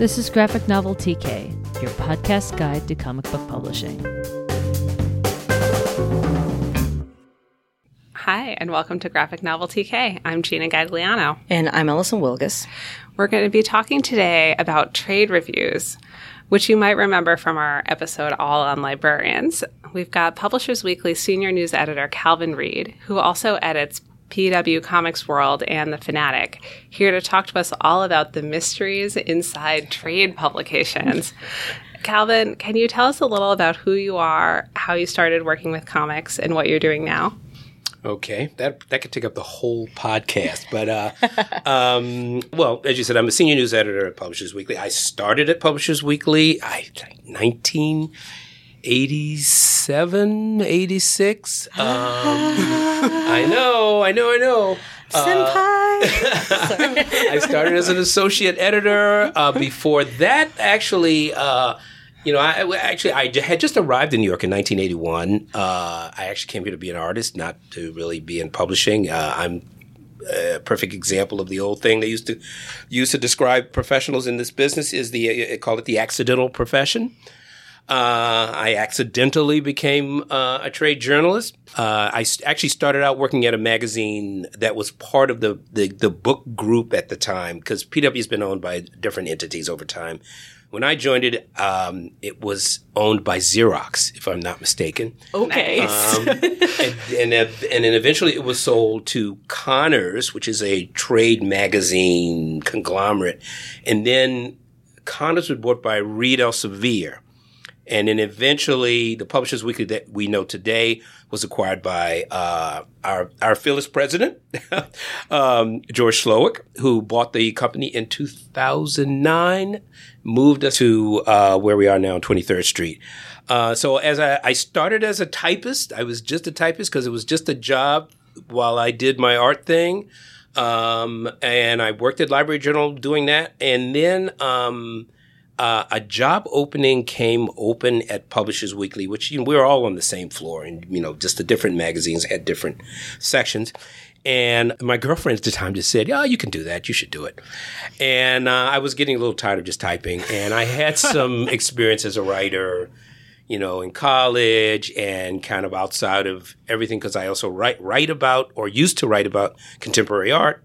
This is Graphic Novel TK, your podcast guide to comic book publishing. Hi, and welcome to Graphic Novel TK. I'm Gina Gagliano. And I'm Alison Wilgus. We're going to be talking today about trade reviews, which you might remember from our episode All on Librarians. We've got Publishers Weekly senior news editor Calvin Reid, who also edits PW Comics World and The Fanatic, here to talk to us all about the mysteries inside trade publications. Calvin, can you tell us a little about who you are, how you started working with comics, and what you're doing now? Okay, that that could take up the whole podcast. But uh, um, well, as you said, I'm a senior news editor at Publishers Weekly. I started at Publishers Weekly, I 1987, 86. Um, I know, I know, I know. Senpai. I started as an associate editor. Uh, before that, actually. Uh, you know, I, I- actually I had just arrived in New York in 1981. Uh, I actually came here to be an artist, not to really be in publishing. Uh, I'm a perfect example of the old thing they used to use to describe professionals in this business is the uh, call it the accidental profession. Uh, I accidentally became uh, a trade journalist. Uh, I s- actually started out working at a magazine that was part of the the, the book group at the time because PW has been owned by different entities over time. When I joined it, um, it was owned by Xerox, if I'm not mistaken. Okay. Um, and, and, uh, and then eventually it was sold to Cahners, which is a trade magazine conglomerate. And then Cahners was bought by Reed Elsevier. And then eventually the Publishers Weekly that we know today was acquired by uh, our, our fearless president, um, George Slowik, who bought the company in 2009, moved us to uh, where we are now on 23rd Street. Uh, so as I, I started as a typist, I was just a typist because it was just a job while I did my art thing. Um, and I worked at Library Journal doing that. And then um, uh, a job opening came open at Publishers Weekly, which you know, we were all on the same floor, and you know, just the different magazines had different sections. And my girlfriend at the time just said, "Yeah, you can do that. You should do it." And uh, I was getting a little tired of just typing, and I had some experience as a writer, you know, in college and kind of outside of everything because I also write write about or used to write about contemporary art.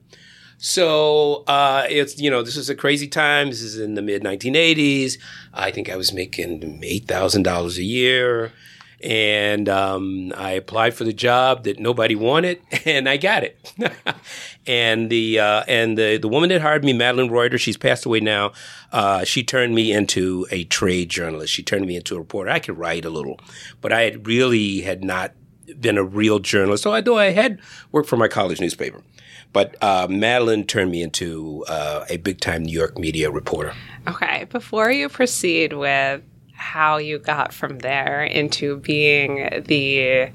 So uh, it's you know this is a crazy time. This is in the mid 1980s. I think I was making eight thousand dollars a year, and um, I applied for the job that nobody wanted, and I got it. and the uh, and the the woman that hired me, Madeline Reuter, she's passed away now. Uh, she turned me into a trade journalist. She turned me into a reporter. I could write a little, but I had really had not been a real journalist. So Although I had worked for my college newspaper. But uh, Madeline turned me into uh, a big time New York media reporter. Okay, before you proceed with how you got from there into being the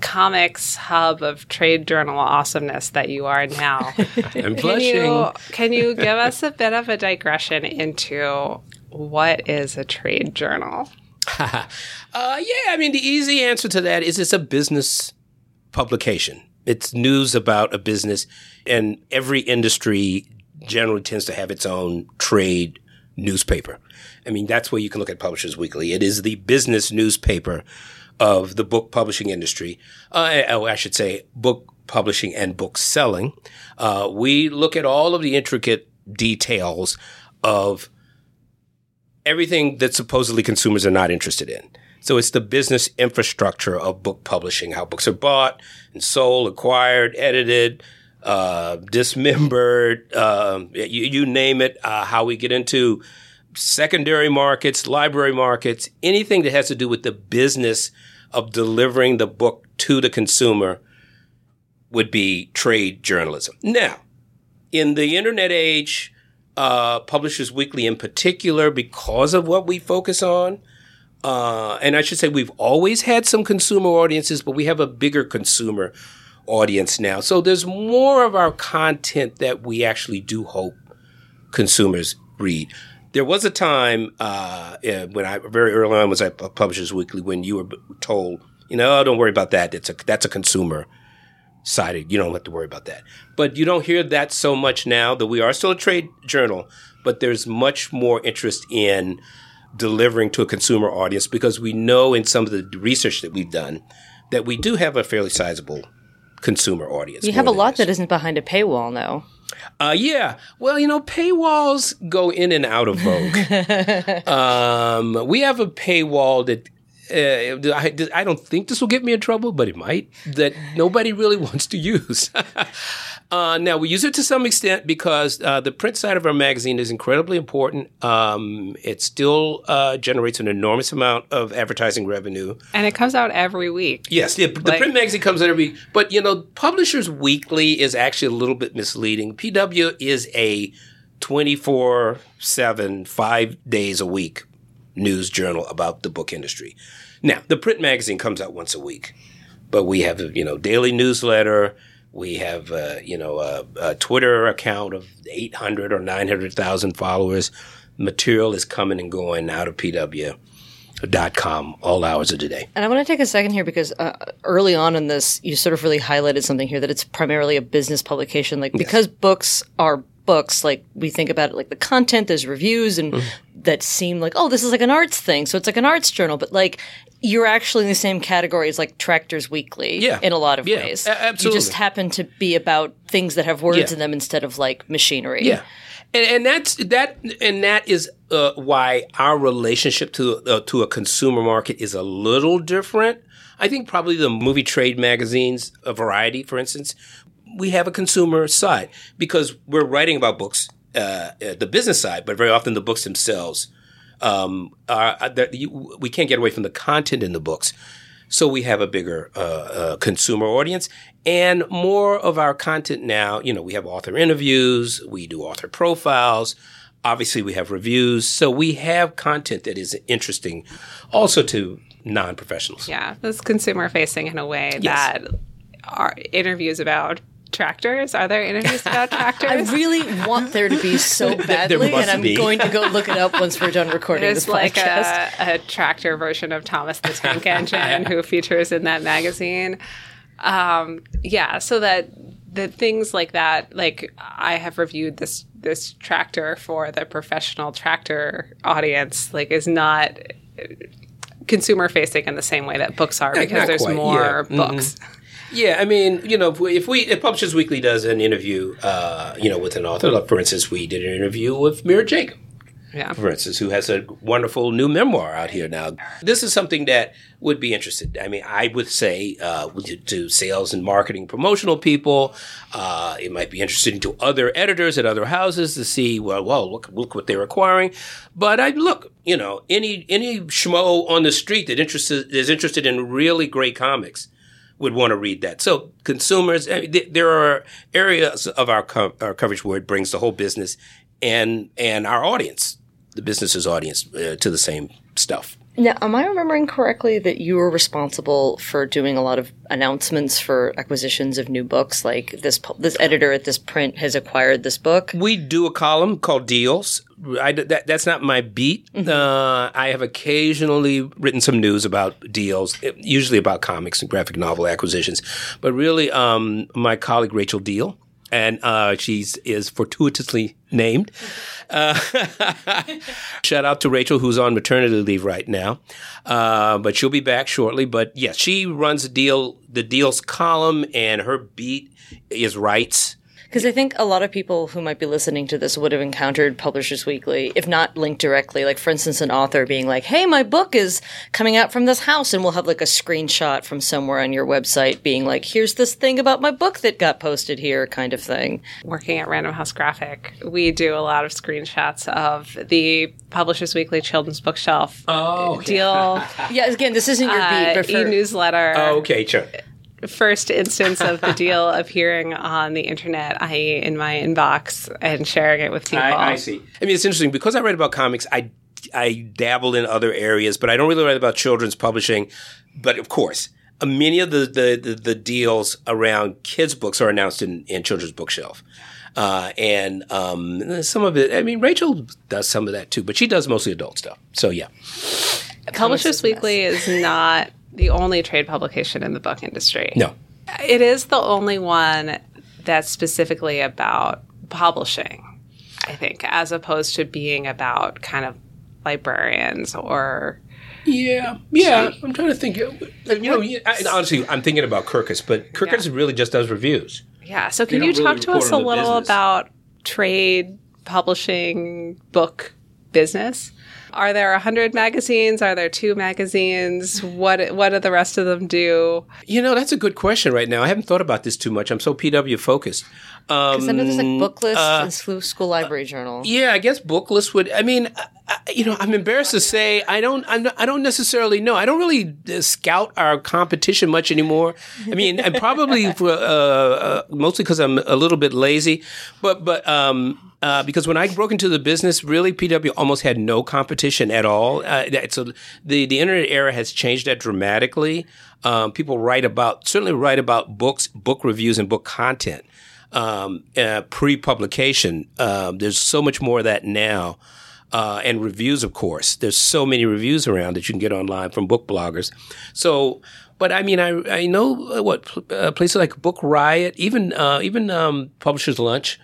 comics hub of trade journal awesomeness that you are now, I'm can blushing. you can you give us a bit of a digression into what is a trade journal? Uh, yeah, I mean, the easy answer to that is it's a business publication. It's news about a business, and every industry generally tends to have its own trade newspaper. I mean, that's where you can look at Publishers Weekly. It is the business newspaper of the book publishing industry. Uh, oh, I should say, book publishing and book selling. Uh, we look at all of the intricate details of everything that supposedly consumers are not interested in. So it's the business infrastructure of book publishing, how books are bought and sold, acquired, edited, uh, dismembered, um, you, you name it, uh, how we get into secondary markets, library markets, anything that has to do with the business of delivering the book to the consumer would be trade journalism. Now, in the internet age, uh, Publishers Weekly in particular, because of what we focus on, uh, and I should say we've always had some consumer audiences, but we have a bigger consumer audience now. So there's more of our content that we actually do hope consumers read. There was a time uh, uh, when I very early on was at Publishers Weekly when you were told, you know, oh, don't worry about that. It's a that's a consumer sided. You don't have to worry about that. But you don't hear that so much now that we are still a trade journal. but there's much more interest in delivering to a consumer audience because we know in some of the research that we've done that we do have a fairly sizable consumer audience. You have a lot this. that isn't behind a paywall now. Uh, yeah. Well, you know, paywalls go in and out of vogue. um, we have a paywall that. Uh, I, I don't think this will get me in trouble, but it might. That nobody really wants to use. uh, now we use it to some extent because uh, the print side of our magazine is incredibly important. Um, it still uh, generates an enormous amount of advertising revenue. And it comes out every week. Yes, the, the Like- print magazine comes out every, week, but you know, Publishers Weekly is actually a little bit misleading. PW is a 24 7, five days a week news journal about the book industry. Now, the print magazine comes out once a week, but we have a, you know, daily newsletter. We have, uh, you know, a, a Twitter account of 800 or 900,000 followers. Material is coming and going out of PW. Dot com all hours of the day. And I want to take a second here because uh, early on in this, you sort of really highlighted something here that it's primarily a business publication. Like, because books are books, like, we think about it like the content, there's reviews and Mm-hmm. that seem like, oh, this is like an arts thing. So it's like an arts journal, but like, you're actually in the same category as like Tractors Weekly Yeah. in a lot of Yeah, ways. a- absolutely. You just happen to be about things that have words Yeah. in them instead of like machinery. Yeah, and, and that's that, and that is uh, why our relationship to uh, to a consumer market is a little different. I think probably the movie trade magazines, a Variety, for instance, we have a consumer side because we're writing about books, uh, uh, the business side, but very often the books themselves. Um, are, are you, we can't get away from the content in the books. So we have a bigger uh, uh, consumer audience and more of our content now. You know, we have author interviews, we do author profiles. Obviously, we have reviews. So we have content that is interesting also to non professionals. Yeah, that's consumer facing in a way Yes. that our interviews about tractors. Are there interviews about tractors? I really want there to be so badly, and I'm be. going to go look it up once we're done recording There's this like podcast. a, a tractor version of Thomas the Tank Engine who features in that magazine. Um, yeah, so that the things like that, like I have reviewed this this tractor for the professional tractor audience, like is not consumer facing in the same way that books are because there's quite, more yeah. books. Yeah, I mean, you know, if we, if we if Publishers Weekly does an interview, uh, you know, with an author, like for instance, we did an interview with Mira Jacob. Yeah. for instance, who has a wonderful new memoir out here now. This is something that would be interested. I mean, I would say uh, to, to sales and marketing promotional people, uh, it might be interesting to other editors at other houses to see, well, well, look, look what they're acquiring. But I look, you know, any any schmo on the street that interested is interested in really great comics would want to read that. So consumers, I mean, th- there are areas of our, co- our coverage where it brings the whole business and and our audience, the business's audience, uh, to the same stuff. Now, am I remembering correctly that you were responsible for doing a lot of announcements for acquisitions of new books? Like this, this editor at this print has acquired this book. We do a column called Deals. I, that, that's not my beat. Uh, I have occasionally written some news about deals, usually about comics and graphic novel acquisitions. But really, um, my colleague Rachel Deahl, and uh, she's is fortuitously named. Uh, shout out to Rachel, who's on maternity leave right now, uh, but she'll be back shortly. But yes, she runs the deal, the deals column, and her beat is rights. Because I think a lot of people who might be listening to this would have encountered Publishers Weekly, if not linked directly. Like, for instance, an author being like, hey, my book is coming out from this house, and we'll have like a screenshot from somewhere on your website being like, here's this thing about my book that got posted here, kind of thing. working at Random House Graphic, we do a lot of screenshots of the Publishers Weekly Children's Bookshelf Oh, deal Yeah, again, this isn't your beat, uh, but for, e-newsletter. Oh, okay, sure. First instance of the deal appearing on the internet, i.e., in my inbox, and sharing it with people. I, I see. I mean, it's interesting because I write about comics. I I dabble in other areas, but I don't really write about children's publishing. But of course, uh, many of the the, the, the deals around kids' books are announced in, in children's bookshelf. Uh, and um, some of it, I mean, Rachel does some of that too, but she does mostly adult stuff. So yeah, Publishers Weekly is not the only trade publication in the book industry. no, It is the only one that's specifically about publishing. I think, as opposed to being about kind of librarians or Yeah, yeah. I'm trying to think. You know, I, honestly, I'm thinking about Kirkus, but Kirkus really just does reviews. yeah. So can you really talk to us a little business. about trade publishing book business? Are there a hundred magazines? Are there two magazines? What what do the rest of them do? You know, that's a good question right now. I haven't thought about this too much. I'm so PW focused. Um, Because I know there's like book lists uh, and school, library journal. Yeah, I guess booklist would. I mean, I, I- you know, I'm embarrassed to say I don't. I'm not, I don't necessarily know. I don't really uh, scout our competition much anymore. I mean, and probably for, uh, uh, mostly because I'm a little bit lazy, but but um. Uh, because when I broke into the business, really, PW almost had no competition at all. Uh, so the the internet era has changed that dramatically. Um, people write about certainly write about books, book reviews, and book content um, uh, pre-publication. Um, there's so much more of that now, uh, and reviews, of course. There's so many reviews around that you can get online from book bloggers. So, but I mean, I I know uh, what uh, places like Book Riot, even uh, even um, Publishers Lunch.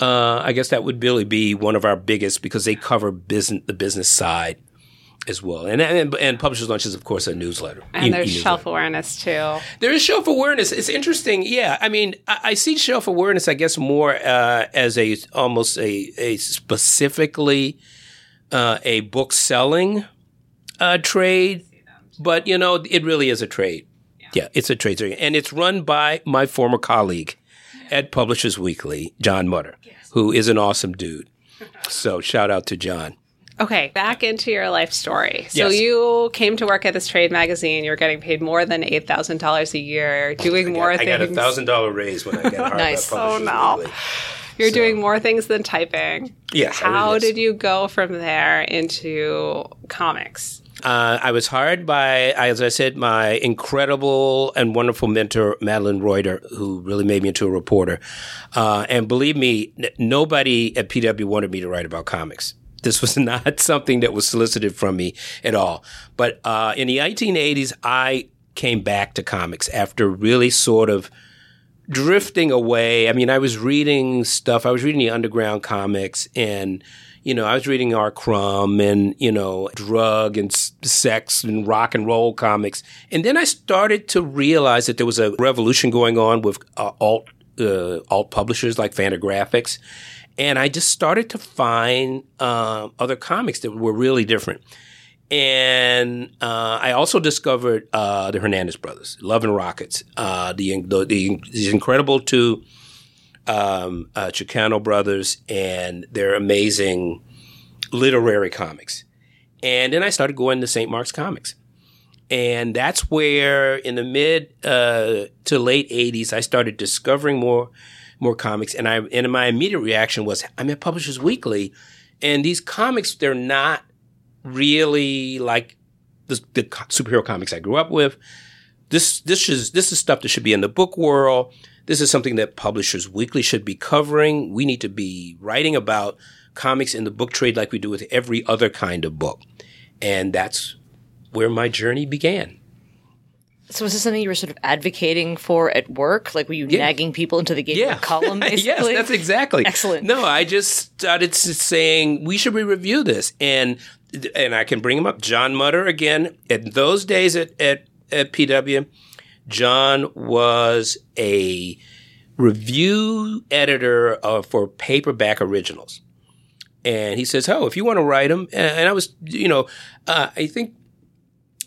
Uh, I guess that would really be one of our biggest because they cover business the business side as well, and and, and Publishers Lunch is of course a newsletter. And E- there's e-newsletter. shelf awareness too. There is shelf awareness. It's interesting. Yeah, I mean, I, I see shelf awareness. I guess more uh, as a almost a a specifically uh, a book selling uh, trade, but you know, it really is a trade. Yeah, it's a trade, and it's run by my former colleague at Publishers Weekly, John Mutter, who is an awesome dude. So shout out to John. Okay, back into your life story. So Yes. you came to work at this trade magazine. You're getting paid more than eight thousand dollars a year, doing more I things. got a thousand dollar raise when I got hired Nice. Oh, no. You're doing more things than typing. Yes, How did you go from there into comics? Uh, I was hired by, as I said, my incredible and wonderful mentor, Madeline Reuter, who really made me into a reporter. Uh, and believe me, n- nobody at PW wanted me to write about comics. This was not something that was solicited from me at all. But uh, in the 1980s, I came back to comics after really sort of drifting away. I mean, I was reading stuff. I was reading the underground comics and, you know, I was reading R. Crumb and, you know, drug and sex and rock and roll comics. And then I started to realize that there was a revolution going on with uh, alt, uh, alt publishers like Fantagraphics. And I just started to find uh, other comics that were really different. And uh, I also discovered uh, the Hernandez brothers, Love and Rockets, uh, the, the, the incredible two um, uh, Chicano brothers, and their amazing literary comics. And then I started going to St. Mark's Comics. And that's where, in the mid uh, to late '80s, I started discovering more, more comics. And I, and my immediate reaction was, I'm at Publishers Weekly, and these comics, they're not really like the, the superhero comics I grew up with. This this is this is stuff that should be in the book world. This is something that Publishers Weekly should be covering. We need to be writing about comics in the book trade like we do with every other kind of book. And that's where my journey began. So was this something you were sort of advocating for at work? Like were you nagging people into the game column basically? yes, that's exactly. Excellent. No, I just started saying we should re-review this, and and I can bring him up. John Mutter again. At those days at at, at PW, John was a review editor uh, for paperback originals. And he says, "Oh, if you want to write them," and, and I was, you know, uh, I think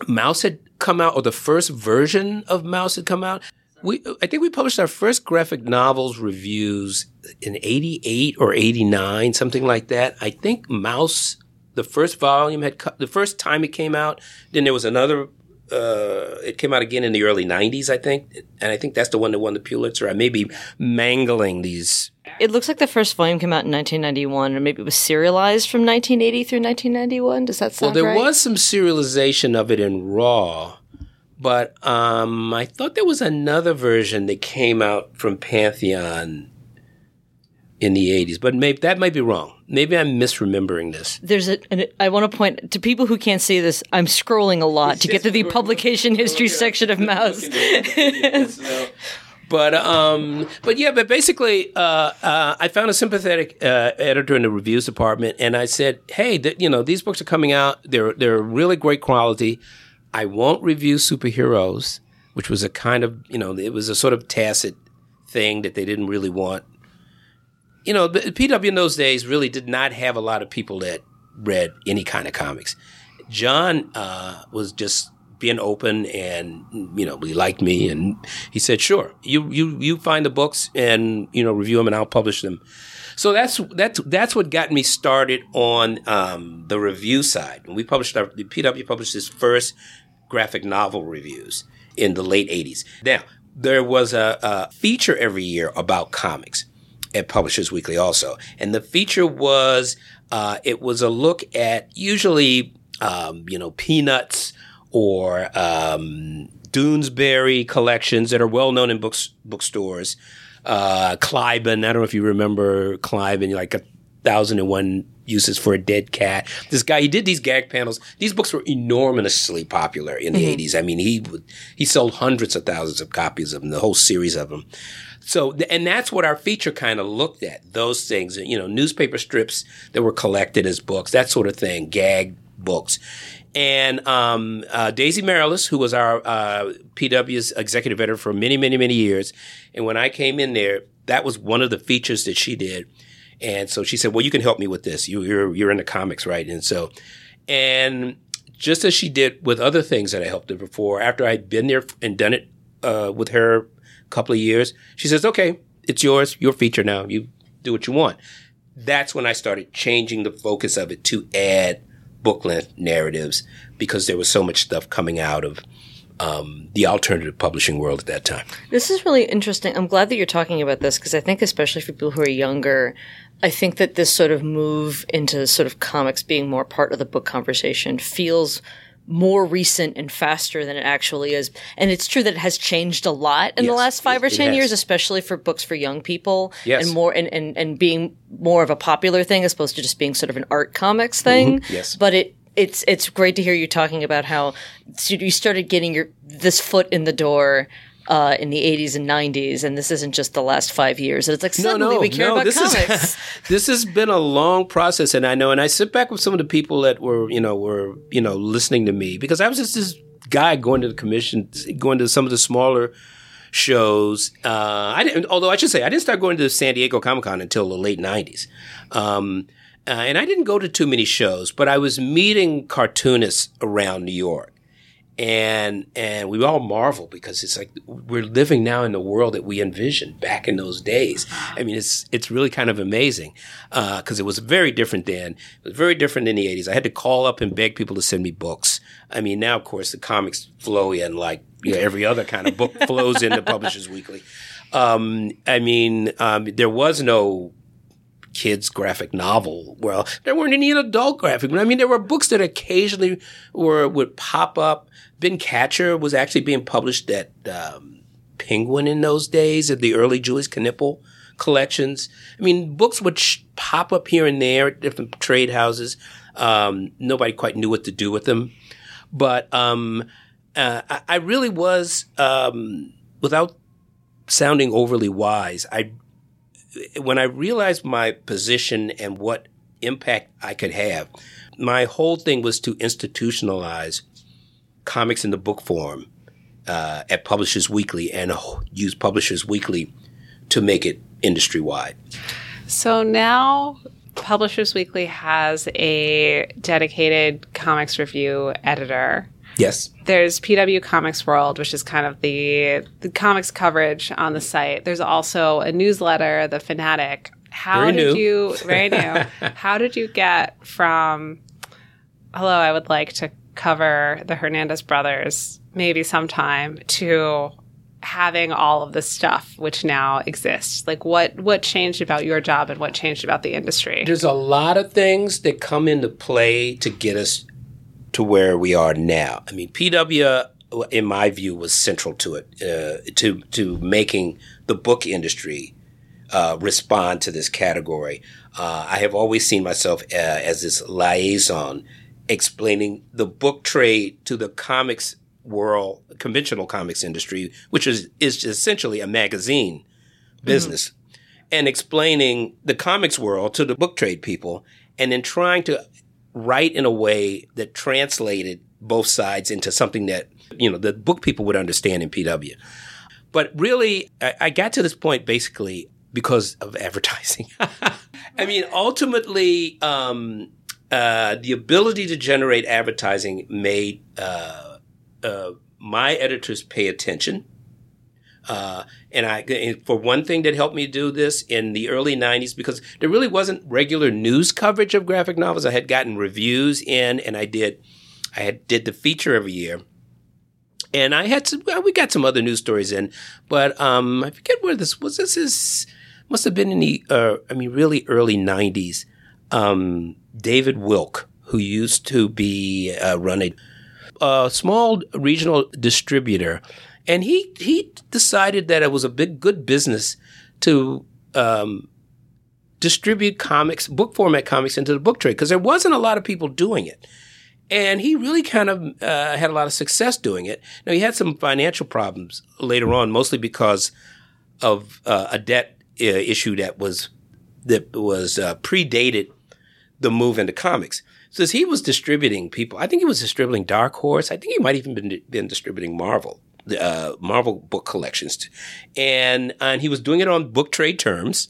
Maus had come out, or the first version of Maus had come out. We, I think we published our first graphic novels reviews in '88 or '89, something like that. I think Maus, the first volume had co- the first time it came out. Then there was another. Uh, it came out again in the early '90s, I think, and I think that's the one that won the Pulitzer. I may be mangling these. It looks like the first volume came out in 1991, or maybe it was serialized from 1980 through 1991. Does that sound Well, there right? was some serialization of it in Raw, but um, I thought there was another version that came out from Pantheon in the 80s, but maybe that might be wrong. Maybe I'm misremembering this. There's a. An, I want to point to people who can't see this. I'm scrolling a lot to get to the publication history section of Maus. but um, but yeah, but basically, uh, uh, I found a sympathetic uh, editor in the reviews department, and I said, "Hey, th- you know, these books are coming out. They're they're really great quality. I won't review superheroes, which was a kind of you know, it was a sort of tacit thing that they didn't really want. You know, PW in those days really did not have a lot of people that read any kind of comics. John uh, was just being open and you know he liked me and he said sure you you you find the books and you know review them and I'll publish them. So that's that's that's what got me started on um, the review side. We published our PW published his first graphic novel reviews in the late 80s now there was a, a feature every year about comics at Publishers Weekly also and the feature was uh, it was a look at usually um, you know peanuts or um, Doonesbury collections that are well known in books bookstores. Uh, Kliban, I don't know if you remember Kliban, like a thousand and one uses for a dead cat. This guy, he did these gag panels. These books were enormously popular in the mm-hmm. 80s. I mean, he would, he sold hundreds of thousands of copies of them, the whole series of them. So, and that's what our feature kind of looked at. Those things, you know, newspaper strips that were collected as books, that sort of thing, gag books. And um, uh, Daisy Maryles, who was our uh, PW's executive editor for many, many, many years, and when I came in there, that was one of the features that she did. And so she said, "Well, you can help me with this. You, you're you're in the comics, right?" And so, and just as she did with other things that I helped her before, after I'd been there and done it uh, with her couple of years, she says, "Okay, it's yours, your feature now. You do what you want." That's when I started changing the focus of it to add book length narratives because there was so much stuff coming out of um, the alternative publishing world at that time. This is really interesting. I'm glad that you're talking about this because I think, especially for people who are younger, I think that this sort of move into sort of comics being more part of the book conversation feels more recent and faster than it actually is. And it's true that it has changed a lot in yes, the last five or ten years, especially for books for young people. Yes. And more and, and, and being more of a popular thing as opposed to just being sort of an art comics thing. Mm-hmm. Yes. But it it's it's great to hear you talking about how you started getting your this foot in the door uh, in the 80s and 90s, and this isn't just the last five years. And it's like suddenly no, no, we care no, about this comics. Is, this has been a long process, and I know. And I sit back with some of the people that were, you know, were you know listening to me because I was just this guy going to the commission, going to some of the smaller shows. Uh, I didn't, although I should say I didn't start going to the San Diego Comic Con until the late 90s. Um, uh, and I didn't go to too many shows, but I was meeting cartoonists around New York and and we all marvel because it's like we're living now in the world that we envisioned back in those days. I mean, it's it's really kind of amazing because uh, it was very different then. It was very different in the '80s. I had to call up and beg people to send me books. I mean, now of course the comics flow in like you know, every other kind of book flows into Publishers Weekly. Um, I mean, um, there was no kids graphic novel. Well, there weren't any adult graphic. I mean, there were books that occasionally were would pop up. Ben Katchor was actually being published at um, Penguin in those days, at the early Julius Knipl collections. I mean, books would sh- pop up here and there at different trade houses. Um, nobody quite knew what to do with them, but um, uh, I, I, really was, um, without sounding overly wise, I when I realized my position and what impact I could have, my whole thing was to institutionalize comics in the book form uh, at Publishers Weekly and use Publishers Weekly to make it industry wide. So now Publishers Weekly has a dedicated comics review editor Yes. There's PW Comics World, which is kind of the, the comics coverage on the site. There's also a newsletter, The Fanatic. How very did new. you very new? how did you get from hello, I would like to cover the Hernandez brothers maybe sometime to having all of this stuff which now exists like what what changed about your job and what changed about the industry there's a lot of things that come into play to get us to where we are now. I mean, PW, in my view, was central to it, uh, to to making the book industry uh, respond to this category. Uh, I have always seen myself uh, as this liaison, explaining the book trade to the comics world, conventional comics industry, which is, is essentially a magazine business, and explaining the comics world to the book trade people, and then trying to write in a way that translated both sides into something that, you know, the book people would understand in PW. But really, I, I got to this point basically because of advertising. I mean, ultimately, um, uh, the ability to generate advertising made uh, uh, my editors pay attention. Uh, and I, and for one thing that helped me do this in the early '90s, because there really wasn't regular news coverage of graphic novels. I had gotten reviews in, and I did, I had did the feature every year, and I had some. We got some other news stories in, but um, I forget where this was. This is must have been in the, uh, I mean, really early '90s. Um, David Wilk, who used to be uh, run a, a small regional distributor, and he he decided that it was a big good business to um, distribute comics, book format comics into the book trade because there wasn't a lot of people doing it. And he really kind of uh, had a lot of success doing it. Now he had some financial problems later on, mostly because of uh, a debt uh, issue that was that was uh, predated the move into comics. So as he was distributing people, I think he was distributing Dark Horse. I think he might even been been distributing Marvel, the uh, Marvel book collections, and and he was doing it on book trade terms.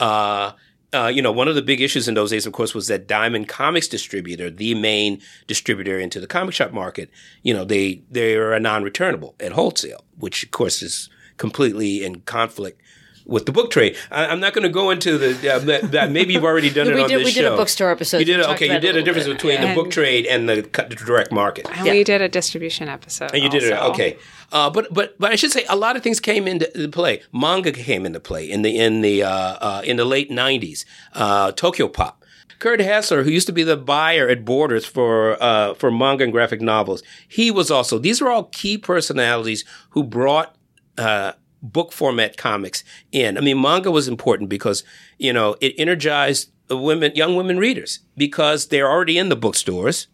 Uh, uh, you know, one of the big issues in those days, of course, was that Diamond Comics distributor, the main distributor into the comic shop market, you know, they they are non-returnable at wholesale, which of course is completely in conflict with the book trade. I, am not going to go into the uh, that, that, Maybe you've already done it on did- this we show. We did a bookstore episode. You did We it. Okay, you about it a did a difference bit. between the book trade and the, cut- direct market. And Yeah. we did a distribution episode. And you did it. Okay. Uh, but but but I should say a lot of things came into play. Manga came into play in the in the uh, uh, in the late '90s. Uh, Tokyo Pop. Kurt Hassler, who used to be the buyer at Borders for uh, for manga and graphic novels, he was also. These were all key personalities who brought uh, book format comics in. I mean, manga was important because you know it energized women, young women readers because they're already in the bookstores.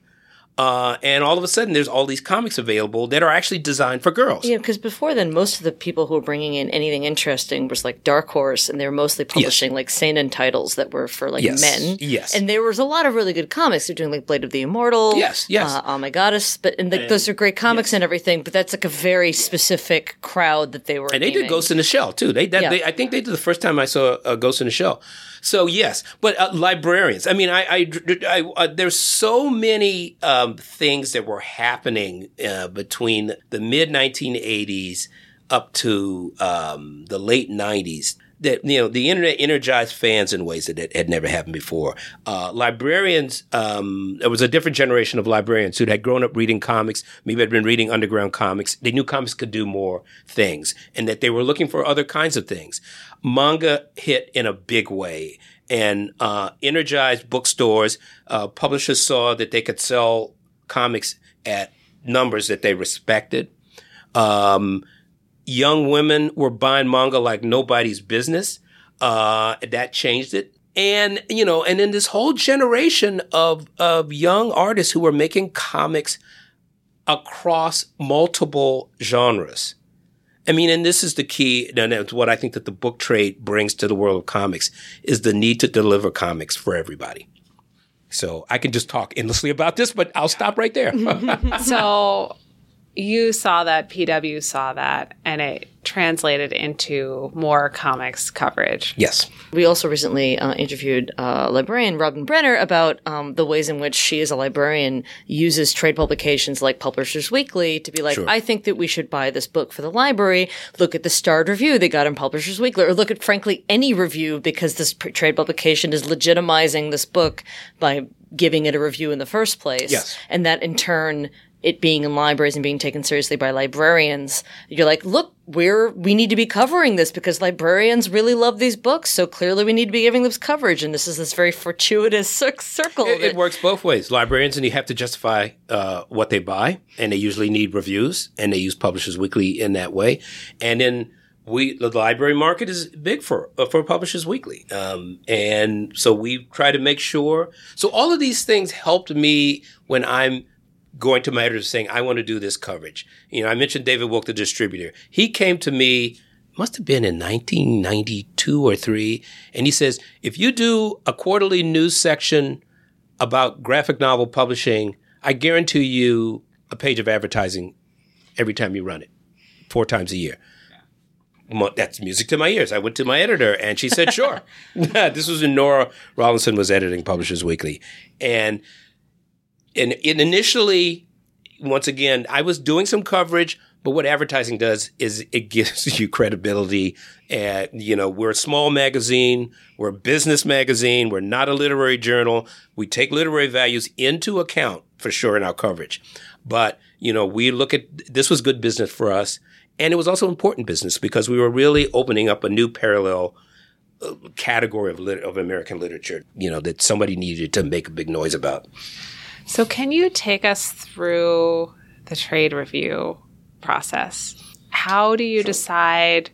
Uh, and all of a sudden, there's all these comics available that are actually designed for girls. Yeah, because before then, most of the people who were bringing in anything interesting was like Dark Horse, and they were mostly publishing like seinen titles that were for like Yes, men. yes. and there was a lot of really good comics. They're doing like Blade of the Immortal. Yes, yes. Uh, oh my goddess, but and like those are great comics and everything. But that's like a very specific crowd that they were. And they did aiming. Ghost in the Shell too. They, that, Yeah. they I think they did the first time I saw uh, Ghost in the Shell. So yes, but uh, librarians. I mean, I, I, I uh, there's so many um, things that were happening uh, between the mid 1980s up to um, the late 90s. That you know, the internet energized fans in ways that had never happened before. Uh, librarians, um, there was a different generation of librarians who had grown up reading comics, maybe had been reading underground comics. They knew comics could do more things, and that they were looking for other kinds of things. Manga hit in a big way, and uh, energized bookstores. Uh, publishers saw that they could sell comics at numbers that they respected. Um, young women were buying manga like nobody's business. Uh, that changed it. And, you know, and then this whole generation of, of young artists who were making comics across multiple genres. I mean, and this is the key, and that's what I think that the book trade brings to the world of comics is the need to deliver comics for everybody. So I can just talk endlessly about this, but I'll stop right there. so you saw that, PW saw that, and it translated into more comics coverage. yes. We also recently uh, interviewed uh, librarian Robin Brenner about um, the ways in which she, as a librarian, uses trade publications like Publishers Weekly to be like, Sure. I think that we should buy this book for the library. Look at the starred review they got in Publishers Weekly, or look at, frankly, any review because this pr- trade publication is legitimizing this book by giving it a review in the first place. Yes. And that in turn, it being in libraries and being taken seriously by librarians, you're like, look, we're, we need to be covering this because librarians really love these books. So clearly we need to be giving this coverage. And this is this very fortuitous circle. It, it works both ways. Librarians and you have to justify uh, what they buy, and they usually need reviews, and they use Publishers Weekly in that way. And then we, the library market is big for uh, for Publishers Weekly, um, and so we try to make sure. So all of these things helped me when I'm going to my editor saying, I want to do this coverage. You know, I mentioned David Wilk, the distributor. He came to me, must have been in 1992 or three, and he says, if you do a quarterly news section about graphic novel publishing, I guarantee you a page of advertising every time you run it, four times a year. Mo- That's music to my ears. I went to my editor and she said, sure. this was when Nora Rawlinson was editing Publishers Weekly. And, and, and initially, once again, I was doing some coverage, but what advertising does is it gives you credibility. And, you know, we're a small magazine. We're a business magazine. We're not a literary journal. We take literary values into account for sure in our coverage. But, you know, we look at this was good business for us. And it was also important business because we were really opening up a new parallel uh, category of lit- of American literature, you know, that somebody needed to make a big noise about. So, can you take us through the trade review process? How do you decide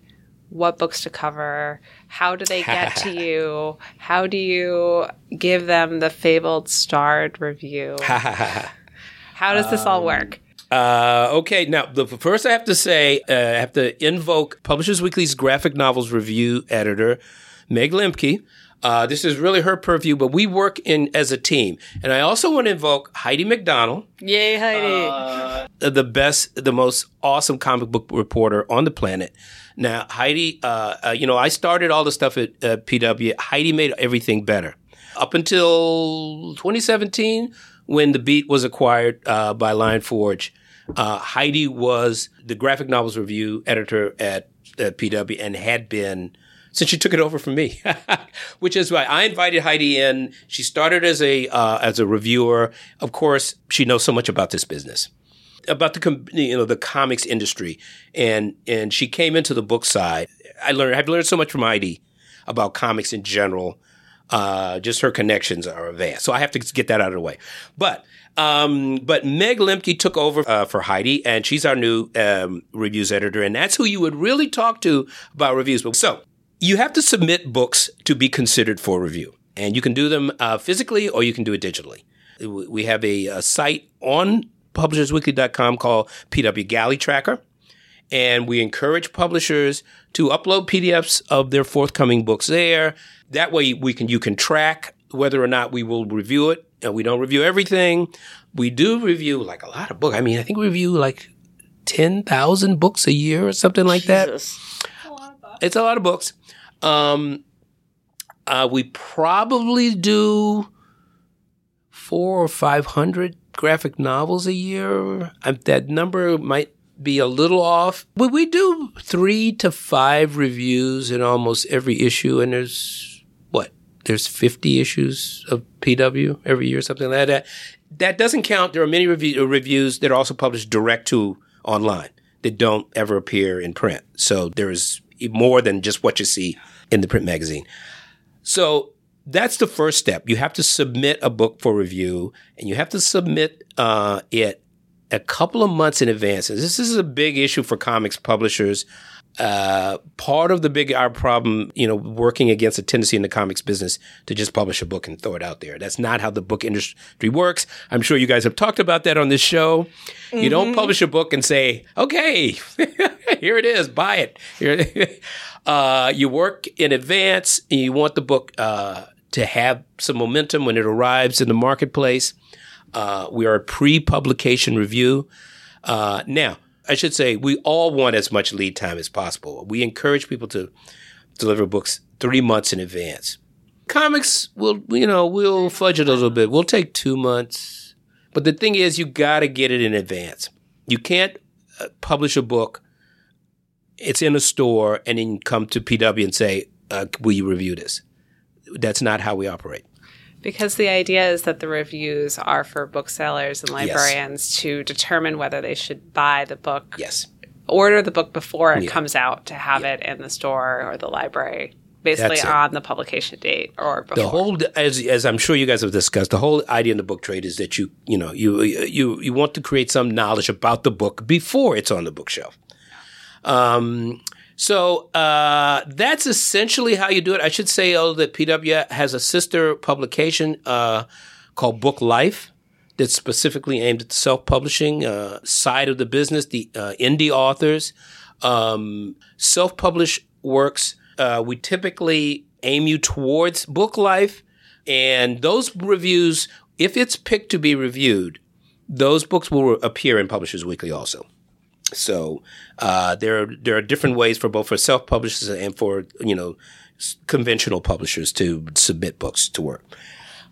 what books to cover? How do they get to you? How do you give them the fabled starred review? How does this all work? Uh, okay, now the first I have to say, uh, I have to invoke Publishers Weekly's graphic novels review editor, Meg Lemke. Uh, this is really her purview, but we work in as a team. And I also want to invoke Heidi MacDonald, Yay, Heidi. the best, the most awesome comic book reporter on the planet. Now, Heidi, uh, uh, you know, I started all the stuff at uh, PW. Heidi made everything better up until 2017 when the Beat was acquired uh, by Lion Forge. Uh, Heidi was the graphic novels review editor at, at PW and had been since she took it over from me, which is why I invited Heidi in. She started as a uh, as a reviewer. Of course, she knows so much about this business, about the com- you know the comics industry, and and she came into the book side. I learned I've learned so much from Heidi about comics in general. Uh, just her connections are vast, so I have to get that out of the way. But um, but Meg Lemke took over uh, for Heidi, and she's our new um, reviews editor, and that's who you would really talk to about reviews. So you have to submit books to be considered for review, and you can do them uh, physically or you can do it digitally. We have a, a site on publishersweekly.com called PW Galley Tracker, and we encourage publishers to upload PDFs of their forthcoming books there. That way, we can you can track whether or not we will review it. And we don't review everything. We do review like a lot of books. I mean, I think we review like ten thousand books a year or something like that. It's a lot of books. Um, uh, we probably do four or five hundred graphic novels a year. Um, that number might be a little off, but we do three to five reviews in almost every issue, and there's what there's fifty issues of PW every year, something like that. That doesn't count. There are many review, reviews that are also published direct to online that don't ever appear in print. So there is more than just what you see in the print magazine. So that's the first step. You have to submit a book for review, and you have to submit uh, it a couple of months in advance. And this is a big issue for comics publishers. Uh, part of the big our problem, you know, working against a tendency in the comics business to just publish a book and throw it out there. That's not how the book industry works. I'm sure you guys have talked about that on this show. You don't publish a book and say, "Okay, here it is, buy it." Uh, you work in advance. And you want the book uh, to have some momentum when it arrives in the marketplace. Uh, we are a pre-publication review. Uh, now, I should say we all want as much lead time as possible. We encourage people to deliver books three months in advance. Comics will, you know, we'll fudge it a little bit. We'll take two months, but the thing is, you got to get it in advance. You can't uh, publish a book. It's in a store, and then come to PW and say, uh, "Will you review this?" That's not how we operate. Because the idea is that the reviews are for booksellers and librarians to determine whether they should buy the book, Yes. order the book before it Yeah. comes out to have it in the store or the library, basically on the publication date or before. the whole as as I'm sure you guys have discussed, the whole idea in the book trade is that you you know you you you want to create some knowledge about the book before it's on the bookshelf. Um, so uh, that's essentially how you do it. I should say oh that PW has a sister publication uh, called Book Life that's specifically aimed at the self-publishing uh, side of the business, the uh, indie authors, um, self-published works. Uh, we typically aim you towards book life, and those reviews, if it's picked to be reviewed, those books will appear in Publishers Weekly also. So uh, there are there are different ways for both for self publishers and for you know conventional publishers to submit books to work.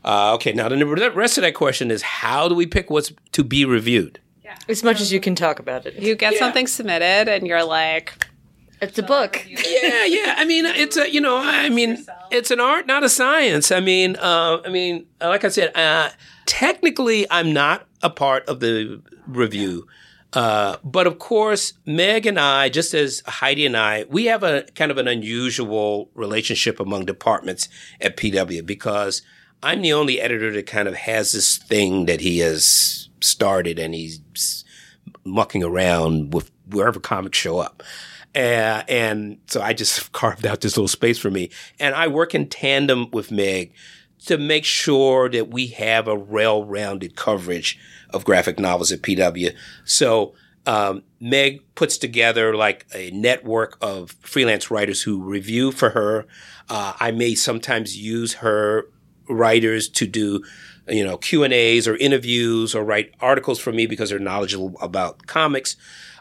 Uh, okay, now the rest of that question is how do we pick what's to be reviewed? Yeah. As much as you can talk about it. You get Yeah. something submitted and you're like, It's a book. yeah, yeah. I mean, it's a you know, I mean, it's an art, not a science. I mean, uh, I mean, like I said, uh, technically, I'm not a part of the review. Uh, but of course, Meg and I, just as Heidi and I, we have a kind of an unusual relationship among departments at PW because I'm the only editor that kind of has this thing that he has started and he's mucking around with wherever comics show up. Uh, and so I just carved out this little space for me. And I work in tandem with Meg to make sure that we have a well-rounded coverage of graphic novels at PW. So um, Meg puts together like a network of freelance writers who review for her. Uh, I may sometimes use her writers to do you know Q and A's or interviews or write articles for me because they're knowledgeable about comics.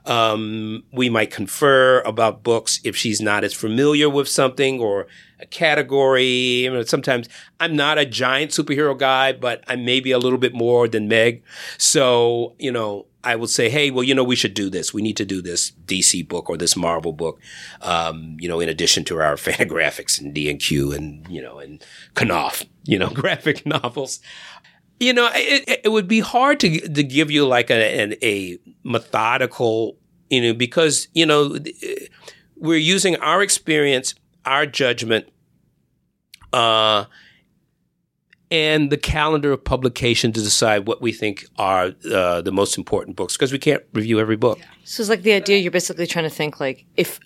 Um, we might confer about books if she's not as familiar with something or a category. Sometimes I'm not a giant superhero guy, but I may be a little bit more than Meg. So, you know, I will say, hey, well, you know, we should do this. We need to do this DC book or this Marvel book, um, you know, in addition to our Fantagraphics and D and Q and you know and Knopf, you know, graphic novels. You know, it, it- would be hard to to give you like a an, a methodical, you know, because you know we're using our experience, our judgment, uh, and the calendar of publication to decide what we think are uh, the most important books because we can't review every book. So it's like the idea you're basically trying to think like if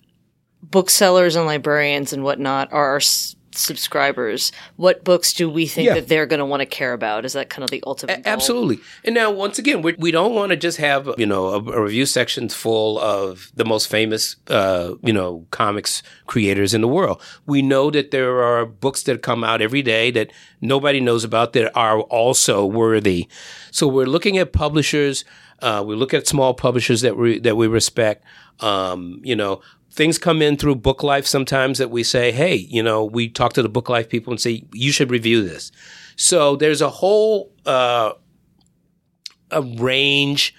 booksellers and librarians and whatnot are subscribers, what books do we think Yeah. that they're going to want to care about? Is that kind of the ultimate? goal? Absolutely. And now, once again, we, we don't want to just have, you know, a, a review section full of the most famous, uh, you know, comics creators in the world. We know that there are books that come out every day that nobody knows about that are also worthy. So we're looking at publishers. Uh, we look at small publishers that we, that we respect. Um, you know, things come in through BookLife sometimes that we say, hey, you know, we talk to the BookLife people and say, you should review this. So there's a whole uh, a range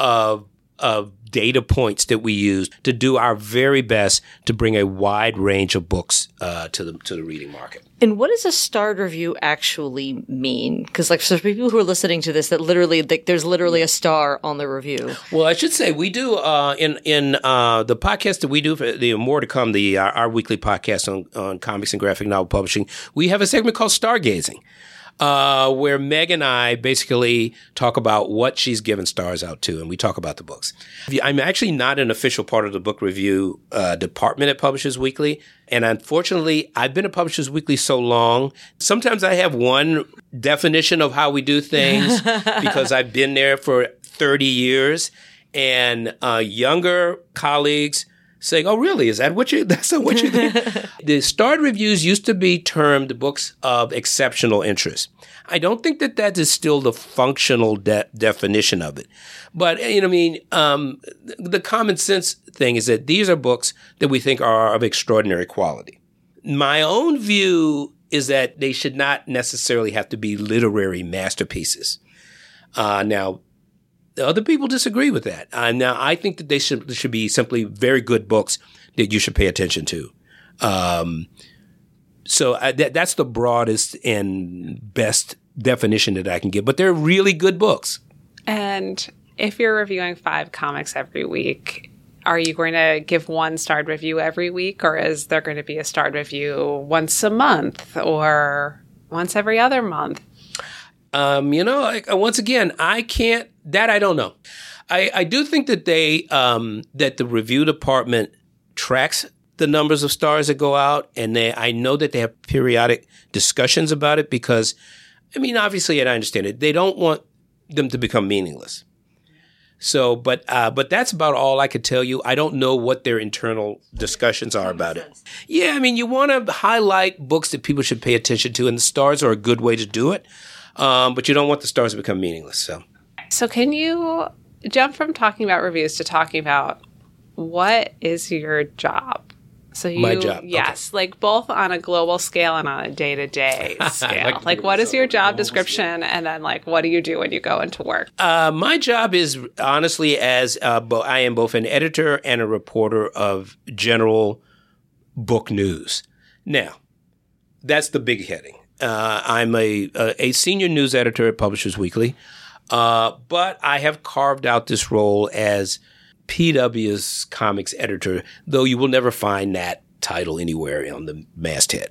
of of data points that we use to do our very best to bring a wide range of books uh, to the to the reading market. And what does a starred review actually mean? Because like for people who are listening to this, that literally like, there's literally a star on the review. Well, I should say we do uh, in in uh, the podcast that we do for the more to come the our, our weekly podcast on on comics and graphic novel publishing. We have a segment called Stargazing. Uh, where Meg and I basically talk about what she's given stars out to, and we talk about the books. I'm actually not an official part of the book review uh, department at Publishers Weekly, and unfortunately, I've been at Publishers Weekly so long. Sometimes I have one definition of how we do things because I've been there for 30 years, and uh, younger colleagues saying, "Oh, really? Is that what you? That's not what you think?" the starred reviews used to be termed books of exceptional interest. I don't think that that is still the functional de- definition of it, but you know, I mean, um, the common sense thing is that these are books that we think are of extraordinary quality. My own view is that they should not necessarily have to be literary masterpieces. Uh, now, other people disagree with that. Uh, now, I think that they should should be simply very good books that you should pay attention to. Um, so I, that, that's the broadest and best definition that I can give. But they're really good books. and if you're reviewing five comics every week, are you going to give one starred review every week, or is there going to be a starred review once a month or once every other month? Um, you know, like, uh, once again, I can't. That I don't know. I, I do think that they um, that the review department tracks the numbers of stars that go out, and they I know that they have periodic discussions about it because, I mean, obviously, and I understand it. They don't want them to become meaningless. So, but uh, but that's about all I could tell you. I don't know what their internal discussions are about it. Yeah, I mean, you want to highlight books that people should pay attention to, and the stars are a good way to do it. Um, but you don't want the stars to become meaningless. So, So, can you jump from talking about reviews to talking about what is your job? So you, My job, yes, like both on a global scale and on a day to day scale. like like, what is your job description, and then like, what do you do when you go into work? uh, my job is honestly as uh, bo- I am both an editor and a reporter of general book news. Now, that's the big heading. Uh, I'm a, a a senior news editor at Publishers Weekly, uh, but I have carved out this role as PW's comics editor, though you will never find that title anywhere on the masthead.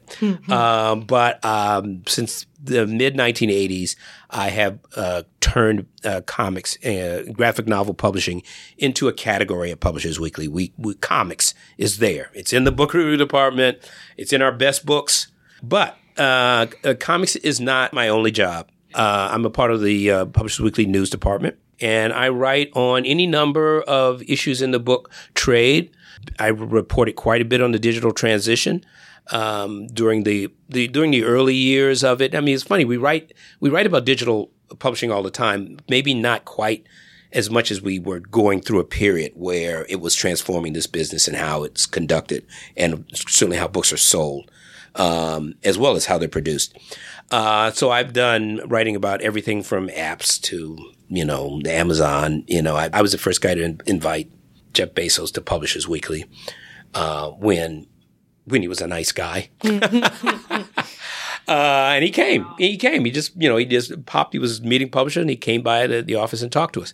um, but um, since the mid 1980s, I have uh, turned uh, comics, uh, graphic novel publishing, into a category at Publishers Weekly. We, we comics is there. It's in the book review department. It's in our best books. But uh, uh, comics is not my only job. Uh, I'm a part of the uh, Publishers Weekly news department, and I write on any number of issues in the book trade. I reported quite a bit on the digital transition um, during the, the during the early years of it. I mean, it's funny we write we write about digital publishing all the time. Maybe not quite as much as we were going through a period where it was transforming this business and how it's conducted, and certainly how books are sold um, as well as how they're produced. Uh, so I've done writing about everything from apps to you know the Amazon. You know, I, I was the first guy to in- invite Jeff Bezos to Publishers Weekly uh, when when he was a nice guy. Uh, and he came. He came. He just, you know, he just popped. He was meeting publisher, and he came by the, the office and talked to us.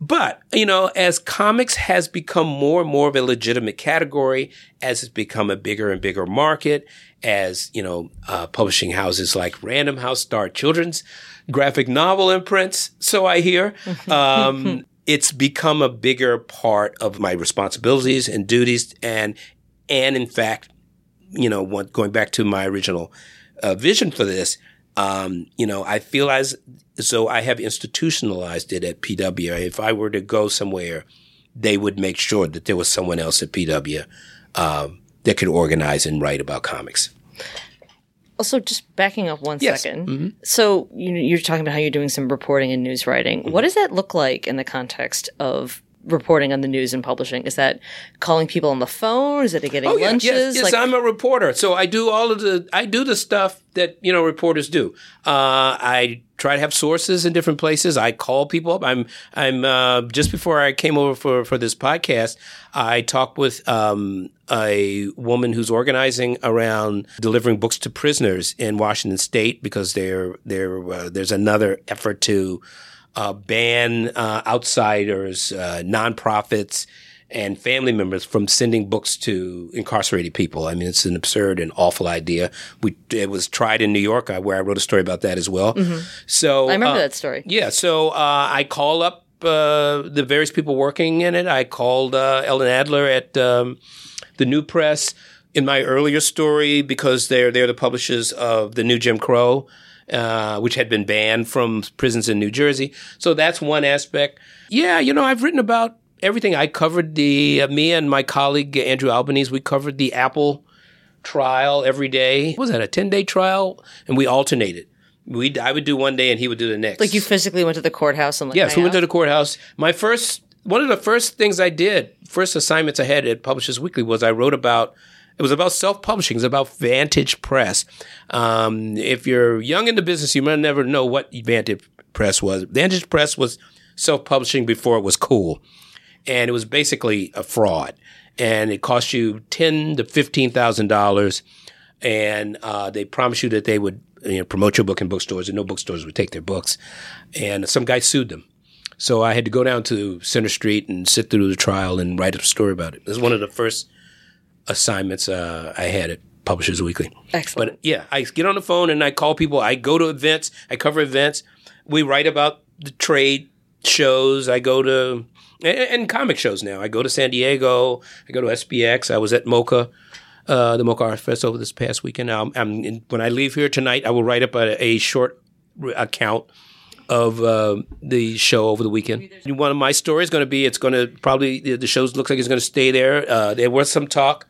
But, you know, as comics has become more and more of a legitimate category, as it's become a bigger and bigger market, as, you know, uh, publishing houses like Random House start children's graphic novel imprints, so I hear, um, it's become a bigger part of my responsibilities and duties. And, and in fact, you know, what, going back to my original uh, vision for this, um, you know, I feel as so I have institutionalized it at PW. If I were to go somewhere, they would make sure that there was someone else at PW um, that could organize and write about comics. Also, just backing up one Yes. second. So you, you're talking about how you're doing some reporting and news writing. What does that look like in the context of reporting on the news and publishing? Is that calling people on the phone? Is it getting Oh yeah, lunches? yes, yes. like, I'm a reporter, so I do all of the I do the stuff that you know reporters do. Uh, I try to have sources in different places. I call people up. I'm I'm uh, just before I came over for for this podcast, I talked with um, a woman who's organizing around delivering books to prisoners in Washington State because there there uh, there's another effort to uh, ban uh, outsiders, uh, nonprofits, and family members from sending books to incarcerated people. I mean, it's an absurd and awful idea. We it was tried in New York, uh, where I wrote a story about that as well. So I remember uh, that story. yeah, so uh, I call up uh, the various people working in it. I called uh, Ellen Adler at um, the New Press in my earlier story because they're they're the publishers of the New Jim Crow, uh, which had been banned from prisons in New Jersey. So that's one aspect. Yeah, you know, I've written about everything. I covered the uh, me and my colleague Andrew Albanese. We covered the Apple trial every day. What was that a ten day trial? And we alternated. We I would do one day and he would do the next. like you physically went to the courthouse and like Yes, we went to the courthouse. My first, one of the first things I did, first assignments I had at Publishers Weekly was I wrote about, it was about self-publishing. It was about Vantage Press. Um, if you're young in the business, you might never know what Vantage Press was. Vantage Press was self-publishing before it was cool. And it was basically a fraud. And it cost you ten to fifteen thousand dollars. And uh, they promised you that they would you know, promote your book in bookstores, and no bookstores would take their books. And some guy sued them. So I had to go down to Center Street and sit through the trial and write a story about it. It was one of the first assignments uh, I had at Publishers Weekly. Excellent. But yeah, I get on the phone and I call people. I go to events. I cover events. We write about the trade shows. I go to and, and comic shows now. I go to San Diego. I go to SPX. I was at MoCCA. Uh, the MoCCA Art Fest over this past weekend. Um, I'm in, when I leave here tonight, I will write up a, a short account of uh, the show over the weekend. One of my stories is going to be it's going to probably the, the show looks like it's going to stay there. Uh, there was some talk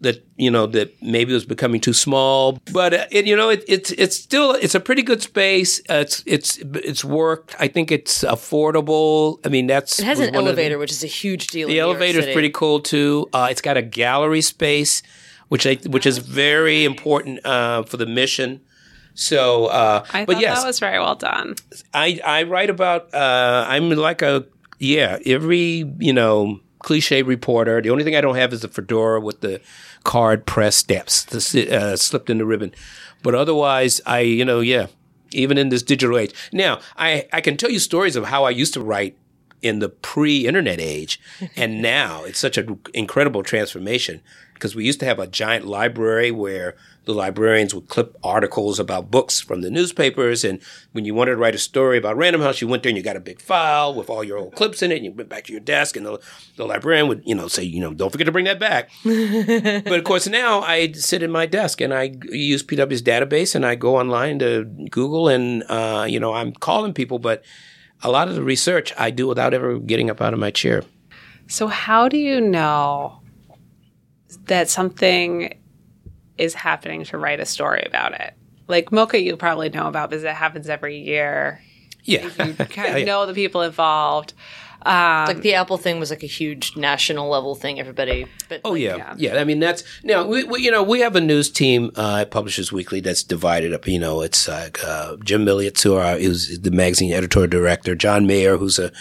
that you know that maybe it was becoming too small, but uh, it, you know it, it's it's still it's a pretty good space. Uh, it's it's it's worked. I think it's affordable. I mean that's It has an one of the- elevator, which is a huge deal. the elevator is pretty cool too. Uh, it's got a gallery space, which I, which is very important uh, for the mission. So, uh, I but yes, that was very well done. I I write about. Uh, I'm like a yeah. Every you know cliche reporter. The only thing I don't have is the fedora with the card press steps the, uh, slipped in the ribbon. But otherwise, I you know yeah. Even in this digital age, now I I can tell you stories of how I used to write in the pre-internet age, and now it's such an incredible transformation because we used to have a giant library where the librarians would clip articles about books from the newspapers, and when you wanted to write a story about Random House, you went there and you got a big file with all your old clips in it, and you went back to your desk, and the, the librarian would you know say you know don't forget to bring that back. but of course now I sit in my desk and I use PW's database and I go online to Google and uh, you know I'm calling people, but a lot of the research I do without ever getting up out of my chair. So, how do you know that something is happening to write a story about it? Like MoCCA, you probably know about because it happens every year. Yeah, You kind of Yeah, yeah. know the people involved. Um, like the Apple thing was like a huge national level thing. Everybody, but Oh like, yeah. yeah, I mean that's now we, we you know we have a news team uh, at Publishers Weekly that's divided up. You know, it's like uh, Jim Milliot, who is the magazine editorial director, John Mayer, who's a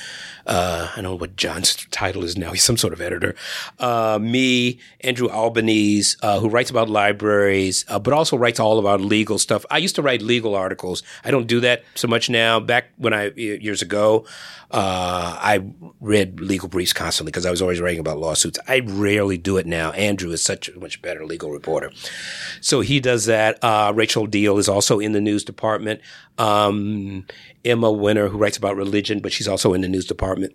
uh, I don't know what John's title is now. He's some sort of editor. Uh, me, Andrew Albanese, uh, who writes about libraries, uh, but also writes all about legal stuff. I used to write legal articles. I don't do that so much now. Back when I years ago, uh, I read legal briefs constantly because I was always writing about lawsuits. I rarely do it now. Andrew is such a much better legal reporter. So he does that. Uh, Rachel Deahl is also in the news department. Um, Emma Wenner, who writes about religion, but she's also in the news department.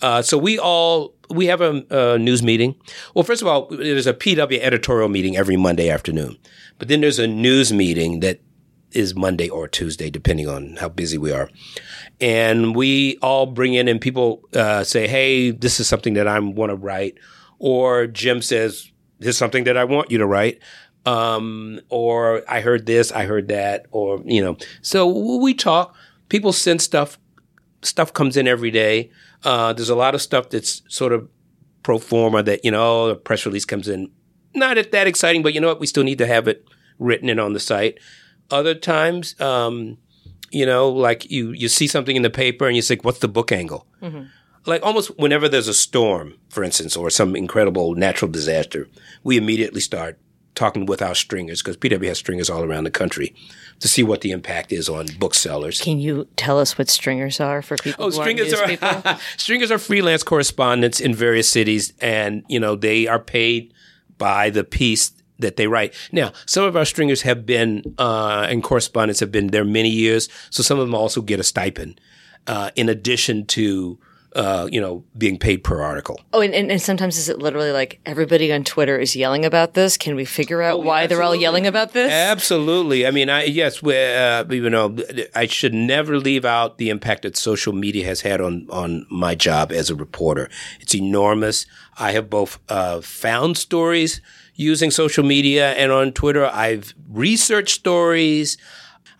Uh, so we all we have a, a news meeting. Well, first of all, there's a PW editorial meeting every Monday afternoon, but then there's a news meeting that is Monday or Tuesday, depending on how busy we are. And we all bring in and people uh, say, "Hey, this is something that I want to write," or Jim says, "This is something that I want you to write." Um, or I heard this, I heard that, or you know. So we talk. People send stuff. Stuff comes in every day. Uh, there's a lot of stuff that's sort of pro forma that you know a press release comes in, not that exciting, but you know what? We still need to have it written and on the site. Other times, um, you know, like you you see something in the paper and you think, what's the book angle? Like almost whenever there's a storm, for instance, or some incredible natural disaster, we immediately start talking with our stringers because PW has stringers all around the country to see what the impact is on booksellers. Can you tell us what stringers are for people? Oh, who stringers aren't are stringers are freelance correspondents in various cities, and you know they are paid by the piece that they write. Now, some of our stringers have been uh, and correspondents have been there many years, so some of them also get a stipend uh, in addition to uh, you know being paid per article. Oh, and, and, and sometimes is it literally like everybody on Twitter is yelling about this? Can we figure out why they're all Oh, yelling about this? Absolutely. I mean, I yes, we, uh, you know, I should never leave out the impact that social media has had on on my job as a reporter. It's enormous. I have both uh, found stories using social media and on Twitter. I've researched stories.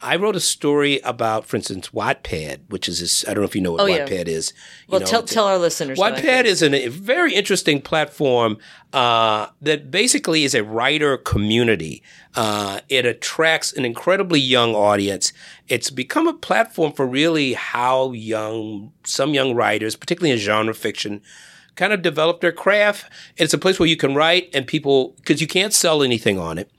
I wrote a story about, for instance, Wattpad, which is this, I don't know if you know what Oh, yeah. Wattpad is. You well, know, tell tell our listeners. Wattpad is an, a very interesting platform uh, that basically is a writer community. Uh, it attracts an incredibly young audience. It's become a platform for really how young some young writers, particularly in genre fiction, kind of develop their craft. It's a place where you can write and people because you can't sell anything on it.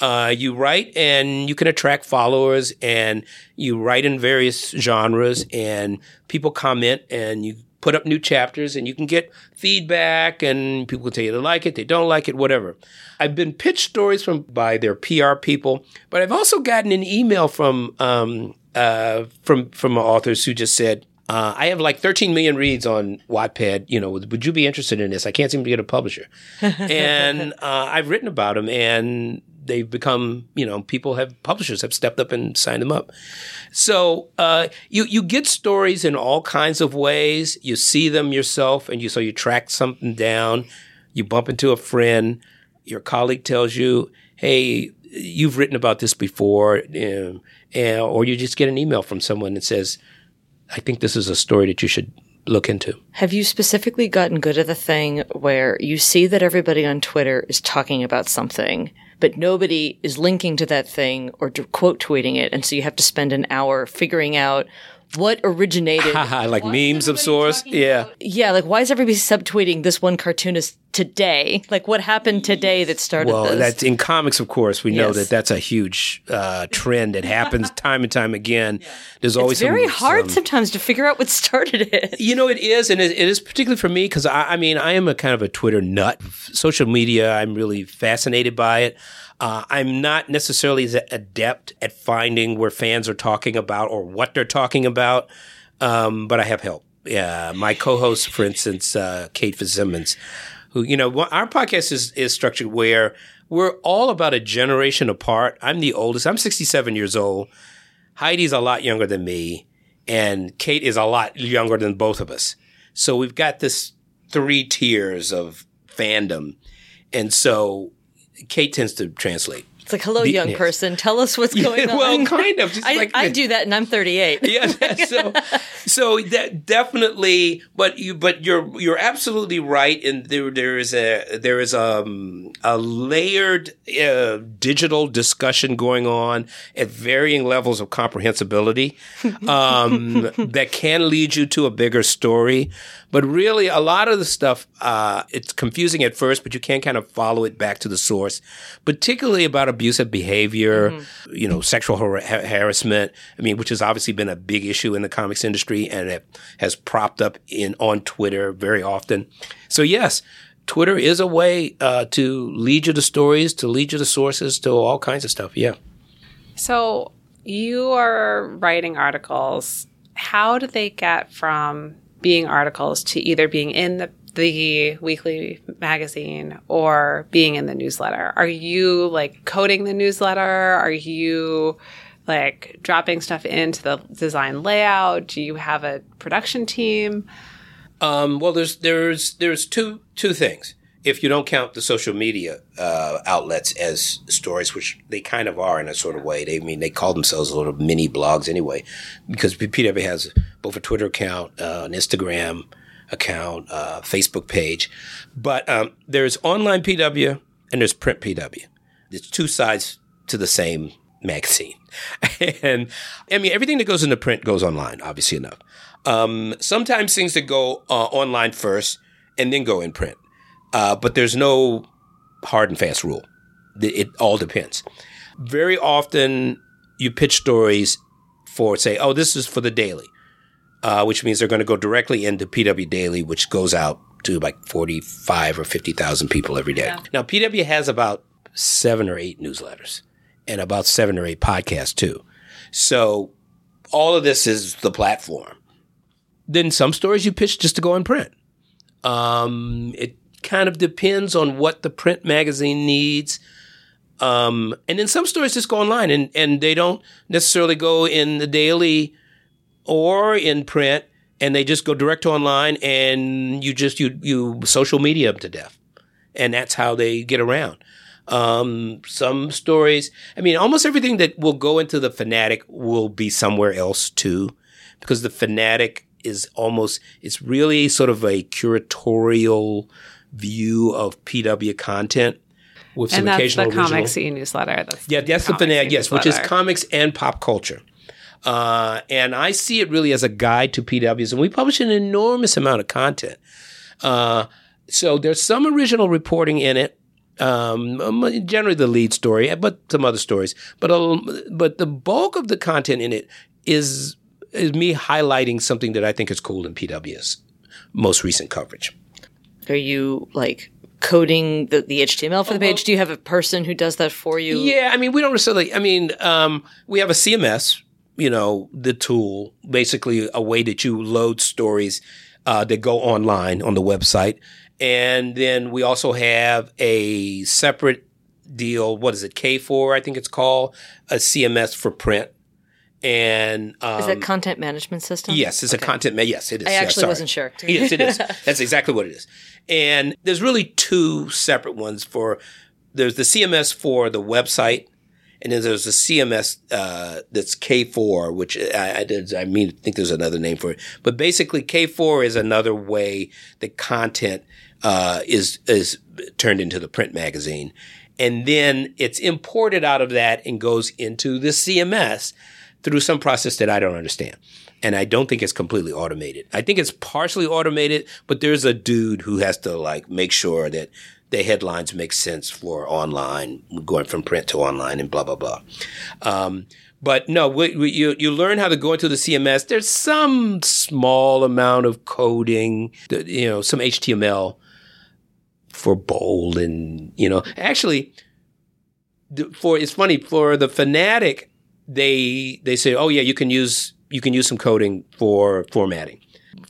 Uh, you write and you can attract followers and you write in various genres and people comment and you put up new chapters and you can get feedback and people tell you they like it, they don't like it, whatever. I've been pitched stories from by their PR people, but I've also gotten an email from um, uh, from from authors who just said, uh, I have like 13 million reads on Wattpad. You know, would, would you be interested in this? I can't seem to get a publisher. and uh, I've written about them, and they've become, you know, people have publishers have stepped up and signed them up. So uh, you you get stories in all kinds of ways. You see them yourself, and you so you track something down. You bump into a friend. Your colleague tells you, "Hey, you've written about this before," um, and, or you just get an email from someone that says, "I think this is a story that you should look into." Have you specifically gotten good at the thing where you see that everybody on Twitter is talking about something, but nobody is linking to that thing or quote tweeting it, and so you have to spend an hour figuring out what originated? like memes of sorts. Yeah. yeah, like why is everybody subtweeting this one cartoonist today? Like what happened today that started Well, this? that's in comics, of course. We know that that's a huge uh, trend that happens time and time again. There's always it's very some, hard some- sometimes to figure out what started it. You know, it is, and it, it is particularly for me because I, I mean, I am a kind of a Twitter nut. Social media, I'm really fascinated by it. Uh, I'm not necessarily as adept at finding where fans are talking about or what they're talking about, um, but I have help. Yeah, my co-host, for instance, uh, Kate Fitzsimmons, who you know, our podcast is is structured where we're all about a generation apart. I'm the oldest. I'm 67 years old. Heidi's a lot younger than me, and Kate is a lot younger than both of us. So we've got this three tiers of fandom, and so Kate tends to translate. It's like, hello, The- young yes. person, tell us what's going on. well, kind of. Just I, like I do that, and I'm 38. yeah so so that definitely but you but you're you're absolutely right and there there is a there is um a layered uh, digital discussion going on at varying levels of comprehensibility um that can lead you to a bigger story but really a lot of the stuff uh it's confusing at first but you can kind of follow it back to the source particularly about abusive behavior you know sexual har- ha- harassment. I mean which has obviously been a big issue in the comics industry and it has propped up in on twitter very often. So yes twitter is a way uh, to lead you to stories to lead you to sources to all kinds of stuff. Yeah. So you are writing articles. How do they get from being articles to either being in the the weekly magazine or being in the newsletter? Are you like coding the newsletter? Are you like dropping stuff into the design layout? Do you have a production team? Um, well, there's there's there's two two things. If you don't count the social media uh, outlets as stories, which they kind of are in a sort of way, they I mean they call themselves little mini blogs anyway, because PW has both a Twitter account, uh, an Instagram account, uh, Facebook page, but um, there's online PW and there's print PW. There's two sides to the same magazine, and I mean everything that goes into print goes online, obviously enough. Um, sometimes things that go uh, online first and then go in print. Uh, but there's no hard and fast rule. It, it all depends. Very often you pitch stories for, say, oh, this is for the daily, uh, which means they're going to go directly into PW Daily, which goes out to like 45 or 50,000 people every day. Now, PW has about seven or eight newsletters and about seven or eight podcasts too. So all of this is the platform then some stories you pitch just to go in print. Um, it kind of depends on what the print magazine needs. Um, and then some stories just go online and, and they don't necessarily go in the daily or in print and they just go direct to online and you just, you, you social media them to death. And that's how they get around. Um, some stories, I mean, almost everything that will go into the fanatic will be somewhere else too, because the fanatic is almost, it's really sort of a curatorial view of PW content with some and that's the occasional original. Comics E newsletter. That's Yeah, that's the Comics fanatic, yes, which is comics and pop culture. Uh, and I see it really as a guide to PWs, and we publish an enormous amount of content. Uh, so there's some original reporting in it, um, um, generally the lead story, but some other stories. But a, but the bulk of the content in it is is me highlighting something that I think is cool in PW's most recent coverage. Are you like coding the, the HTML for the page? Do you have a person who does that for you? Yeah, I mean, we don't necessarily. I mean, um, we have a CMS, you know, the tool, basically a way that you load stories uh, that go online on the website, and then we also have a separate deal. What is it? K4, I think it's called a CMS for print. And um, Is that content management system? yes, it's a content. Ma- yes, it is. I actually wasn't sure. yes, it is. That's exactly what it is. And there's really two separate ones for. There's the CMS for the website, and then there's the CMS uh, that's K4, which I, I mean, I think there's another name for it. But basically, K4 is another way that content uh, is is turned into the print magazine, and then it's imported out of that and goes into the CMS through some process that I don't understand. And I don't think it's completely automated. I think it's partially automated, but there's a dude who has to like make sure that the headlines make sense for online, going from print to online and blah, blah, blah. Um, but no, we, we, you, you learn how to go into the CMS. There's some small amount of coding, that, you know, some HTML for bold and, you know, actually, for, it's funny, for the fanatic, they they say, oh yeah, you can use you can use some coding for formatting.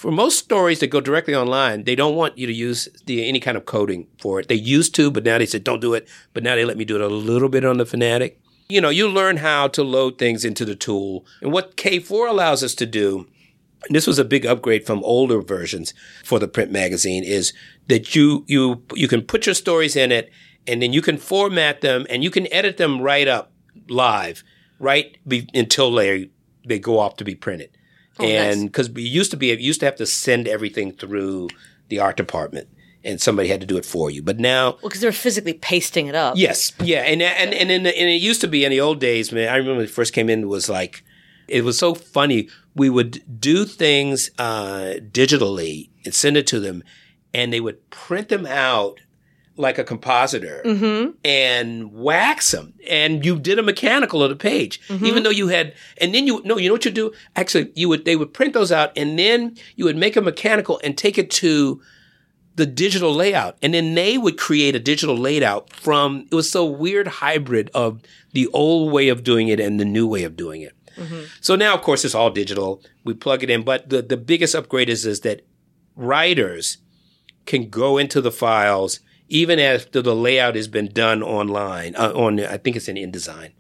For most stories that go directly online, they don't want you to use the, any kind of coding for it. They used to, but now they said don't do it. But now they let me do it a little bit on the fanatic. You know, you learn how to load things into the tool, and what K4 allows us to do this was a big upgrade from older versions for the print magazine is that you you you can put your stories in it and then you can format them and you can edit them right up live right be, until they they go off to be printed and because we used to be you used to have to send everything through the art department and somebody had to do it for you but now Well, because they're physically pasting it up. Yes, yeah, and and and in the, and it used to be in the old days, man. I remember when it first came in, it was like it was so funny. We would do things uh, digitally and send it to them, and they would print them out like a compositor mm-hmm. and wax them. And you did a mechanical of the page, mm-hmm. even though you had. And then you no, you know what you do? Actually, you would they would print those out, and then you would make a mechanical and take it to the digital layout. And then they would create a digital layout from, it was so weird hybrid of the old way of doing it and the new way of doing it. Mm-hmm. So now, of course, it's all digital. We plug it in. But the, the biggest upgrade is, is that writers can go into the files even after the layout has been done online, uh, on, I think it's in InDesign.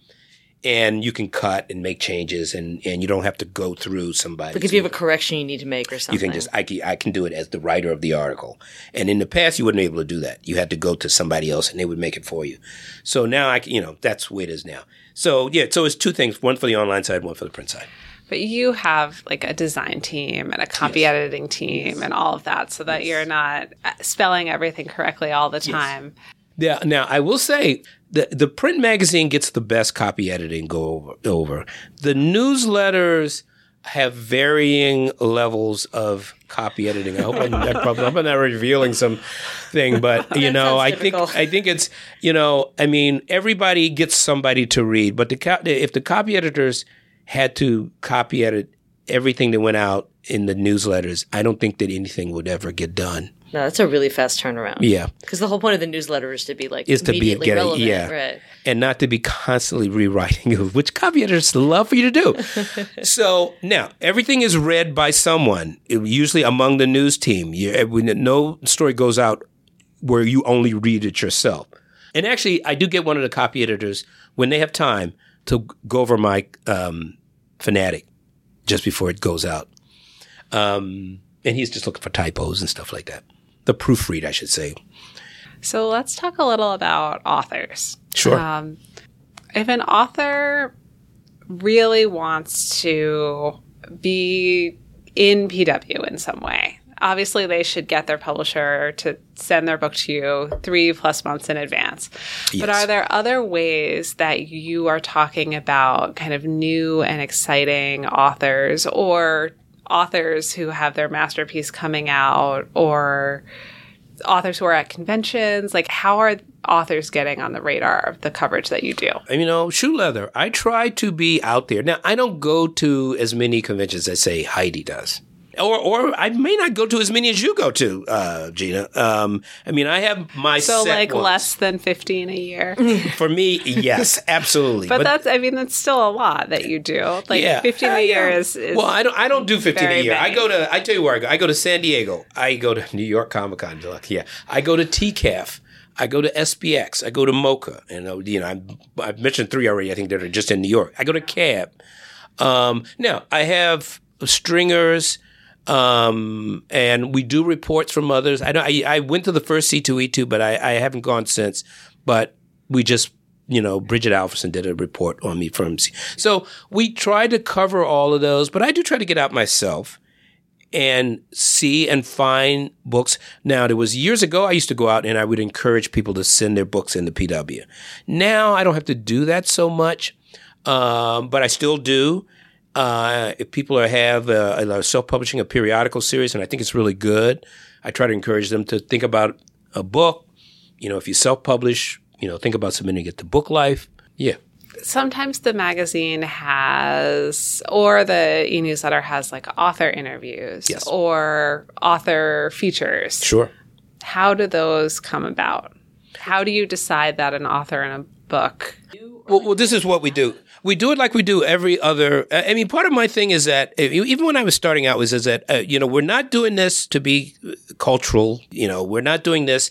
And you can cut and make changes and, and you don't have to go through somebody. Like if you have a correction you need to make or something. You can just I can, I can do it as the writer of the article. And in the past, you wouldn't be able to do that. You had to go to somebody else, and they would make it for you. So now I can, you know that's the way it is now. So yeah, so it's two things: one for the online side, one for the print side. But you have like a design team and a copy editing team and all of that so that you're not uh, spelling everything correctly all the time. Yeah. Now I will say the the print magazine gets the best copy editing go over. over. The newsletters have varying levels of copy editing. I hope I'm, I probably, I'm not revealing some thing, but you know, I think. I think it's you know, I mean, everybody gets somebody to read, but the if the copy editors had to copy edit everything that went out in the newsletters, I don't think that anything would ever get done. No, that's a really fast turnaround. Yeah. Because the whole point of the newsletter is to be like is to be immediately get relevant, yeah, right? and not to be constantly rewriting, which copy editors love for you to do. so now everything is read by someone, usually among the news team. You, eh, no story goes out where you only read it yourself. And actually, I do get one of the copy editors when they have time to go over my um, fanatic just before it goes out. Um, and he's just looking for typos and stuff like that. The proofread, I should say. So let's talk a little about authors. Sure. Um, if an author really wants to be in PW in some way, obviously they should get their publisher to send their book to you three plus months in advance. But are there other ways that you are talking about kind of new and exciting authors or authors who have their masterpiece coming out or authors who are at conventions? Like, how are authors getting on the radar of the coverage that you do? you know, shoe leather. I try to be out there. Now, I don't go to as many conventions as say Heidi does. Or, or I may not go to as many as you go to, uh, Gina. Um, I mean, I have my So, set like, ones. less than 15 a year. for me. Yes, absolutely. But, that's, I mean, that's still a lot that you do. Like, 15 Uh, a year yeah. is, is well. I don't. I don't do fifteen a year. I go to. I tell you where I go. I go to San Diego. I go to New York Comic Con. Yeah. I go to TCAF. I go to SPX. I go to MoCCA. And, uh, you know, I, I've mentioned three already, I think, that are just in New York. I go to CAB. Um, now, I have stringers, um, and we do reports from others. I, know I, I went to the first C2E2, but I, I haven't gone since. But we just you know, Brigid Alverson did a report on me from. C. So we try to cover all of those, but I do try to get out myself and see and find books. Now, there was years ago, I used to go out and I would encourage people to send their books in the PW. Now, I don't have to do that so much, um, but I still do. Uh, if people are, have a, a self-publishing a periodical series, and I think it's really good, I try to encourage them to think about a book. You know, if you self-publish, you know, think about submitting it to BookLife. Yeah. Sometimes the magazine has, or the e newsletter has like author interviews Yes. or author features. Sure. How do those come about? How do you decide that an author in a book? Well, well, this is what we do. We do it like we do every other. uh, I mean, part of my thing is that uh, even when I was starting out was is that uh, you know we're not doing this to be uh, cultural. You know, we're not doing this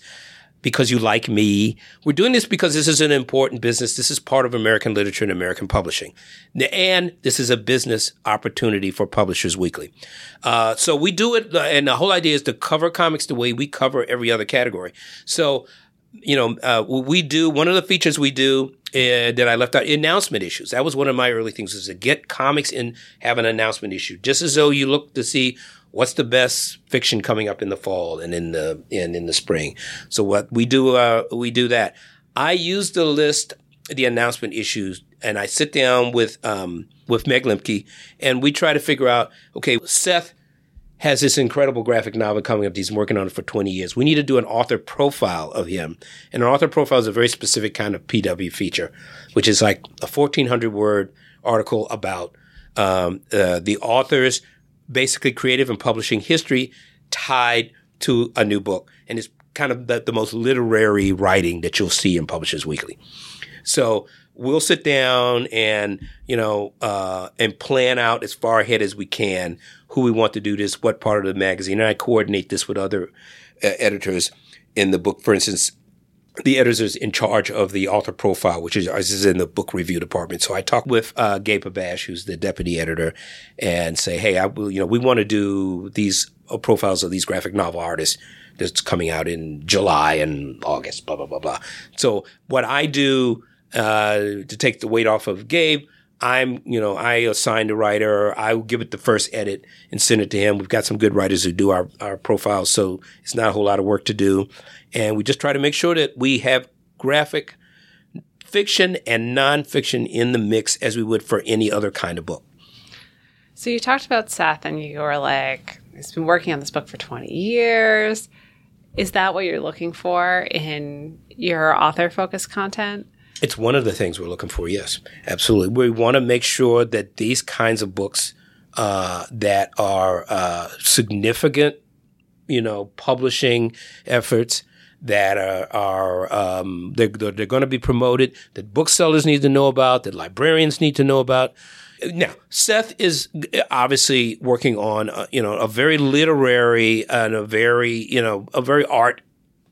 because you like me. We're doing this because this is an important business. This is part of American literature and American publishing, and this is a business opportunity for Publishers Weekly. Uh, so we do it, and the whole idea is to cover comics the way we cover every other category. So you know, uh, we do one of the features we do uh, that I left out announcement issues. That was one of my early things was to get comics and have an announcement issue, just as though you look to see what's the best fiction coming up in the fall and in the and in the spring. So what we do, uh, we do that. I use the list, the announcement issues, and I sit down with um, with Meg Lemke, and we try to figure out. Okay, Seth has this incredible graphic novel coming up. He's been working on it for 20 years. We need to do an author profile of him. And an author profile is a very specific kind of PW feature, which is like a 1400 word article about um, uh, the author's basically creative and publishing history tied to a new book. And it's kind of the, the most literary writing that you'll see in Publishers Weekly. So we'll sit down and you know uh, and plan out as far ahead as we can who we want to do this, what part of the magazine, and I coordinate this with other uh, editors in the book. For instance, the editors in charge of the author profile, which is, is in the book review department. So I talk with uh, Gabe Habash, who's the deputy editor, and say, hey, I will, you know, we want to do these uh, profiles of these graphic novel artists that's coming out in July and August, blah blah blah blah. So what I do uh, to take the weight off of Gabe. I'm, you know, I assign a writer. I will give it the first edit and send it to him. We've got some good writers who do our, our profiles, so it's not a whole lot of work to do. And we just try to make sure that we have graphic fiction and nonfiction in the mix as we would for any other kind of book. So you talked about Seth and you were like, he's been working on this book for 20 years. Is that what you're looking for in your author focused content? It's one of the things we're looking for. Yes, absolutely. We want to make sure that these kinds of books uh, that are uh, significant, you know, publishing efforts that are, are um, they're, they're, going to be promoted, that booksellers need to know about, that librarians need to know about. Now, Seth is obviously working on, uh, you know, a very literary and a very, you know, a very art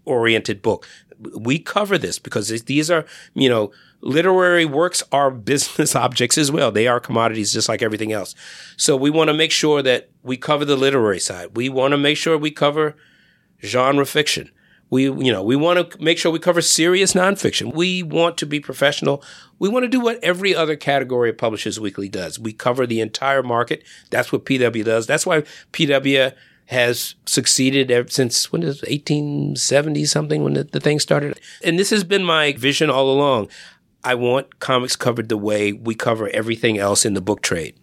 oriented book we cover this because these are, you know, literary works are business objects as well. They are commodities just like everything else. So we want to make sure that we cover the literary side. We want to make sure we cover genre fiction. We, you know, we want to make sure we cover serious nonfiction. We want to be professional. We want to do what every other category of Publishers Weekly does. We cover the entire market. That's what PW does. That's why PW has succeeded ever since when is 1870 something when the, the thing started. And this has been my vision all along. I want comics covered the way we cover everything else in the book trade.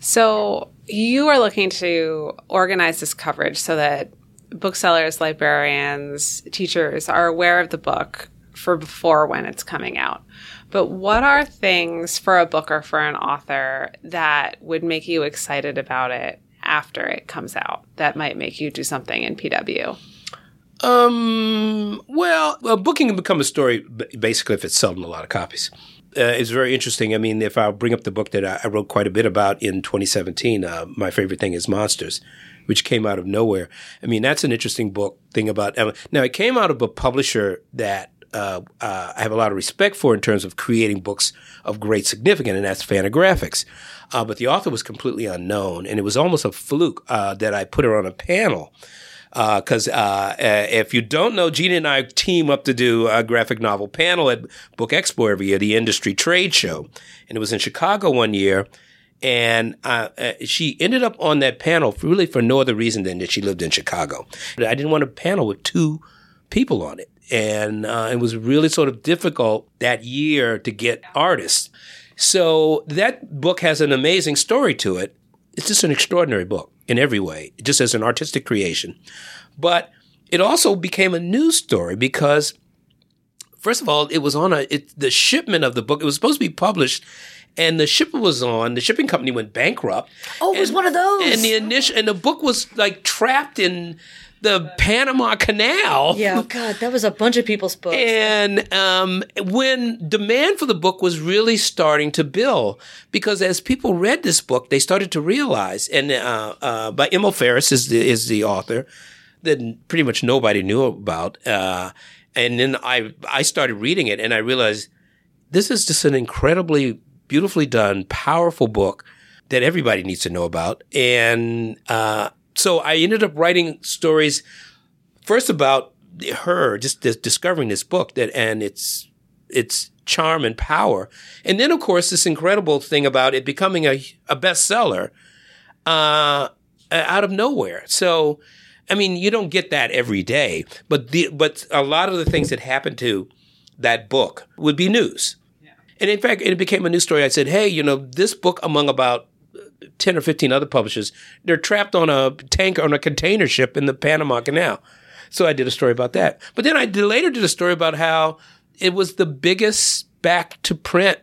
So you are looking to organize this coverage so that booksellers, librarians, teachers are aware of the book for before when it's coming out. But what are things for a book or for an author that would make you excited about it after it comes out that might make you do something in PW? Um, well, well, booking can become a story basically if it's selling a lot of copies. uh, is very interesting. I mean, if I'll bring up the book that I, I wrote quite a bit about in 2017, uh, my favorite thing is monsters, which came out of nowhere. I mean, that's an interesting book thing about now. It came out of a publisher that uh, uh, I have a lot of respect for in terms of creating books of great significance, and that's Fantagraphics. Uh, but the author was completely unknown, and it was almost a fluke uh, that I put her on a panel. Because uh, if you don't know, Gina and I team up to do a graphic novel panel at Book Expo every year, the industry trade show. And it was in Chicago one year. And uh, uh, she ended up on that panel really for no other reason than that she lived in Chicago. I didn't want a panel with two people on it. And uh, it was really sort of difficult that year to get artists. So that book has an amazing story to it. It's just an extraordinary book in every way, just as an artistic creation. But it also became a news story because, first of all, it was on a it, the shipment of the book. It was supposed to be published, and the shipment was on. The shipping company went bankrupt. Oh, it was And- one of those. And the initial and the book was like trapped in the Panama Canal. yeah, Oh God, that was a bunch of people's books. And um, when demand for the book was really starting to build, because as people read this book, they started to realize, and uh, uh, by Emil Ferris is the, is the author that pretty much nobody knew about. Uh, and then I I started reading it, and I realized this is just an incredibly beautifully done, powerful book that everybody needs to know about. And uh, so I ended up writing stories first about her, just dis- discovering this book that and its its charm and power, and then of course this incredible thing about it becoming a a bestseller uh, out of nowhere. So. I mean, you don't get that every day, but the, but a lot of the things that happened to that book would be news. Yeah. And in fact, it became a news story. I said, hey, you know, this book, among about 10 or 15 other publishers, they're trapped on a tank, on a container ship in the Panama Canal. So I did a story about that. But then I did, later did a story about how it was the biggest back to print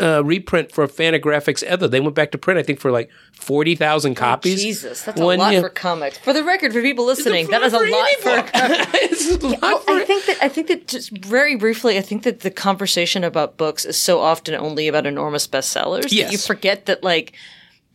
uh, reprint for Fantagraphics ever. They went back to print, I think, for like 40,000 copies. Oh, Jesus, that's One a lot year. for comics. For the record, for people listening, that is a For lot any for. book. a lot Well, for I think that I think that just very briefly, I think that the conversation about books is so often only about enormous bestsellers that Yes. you forget that like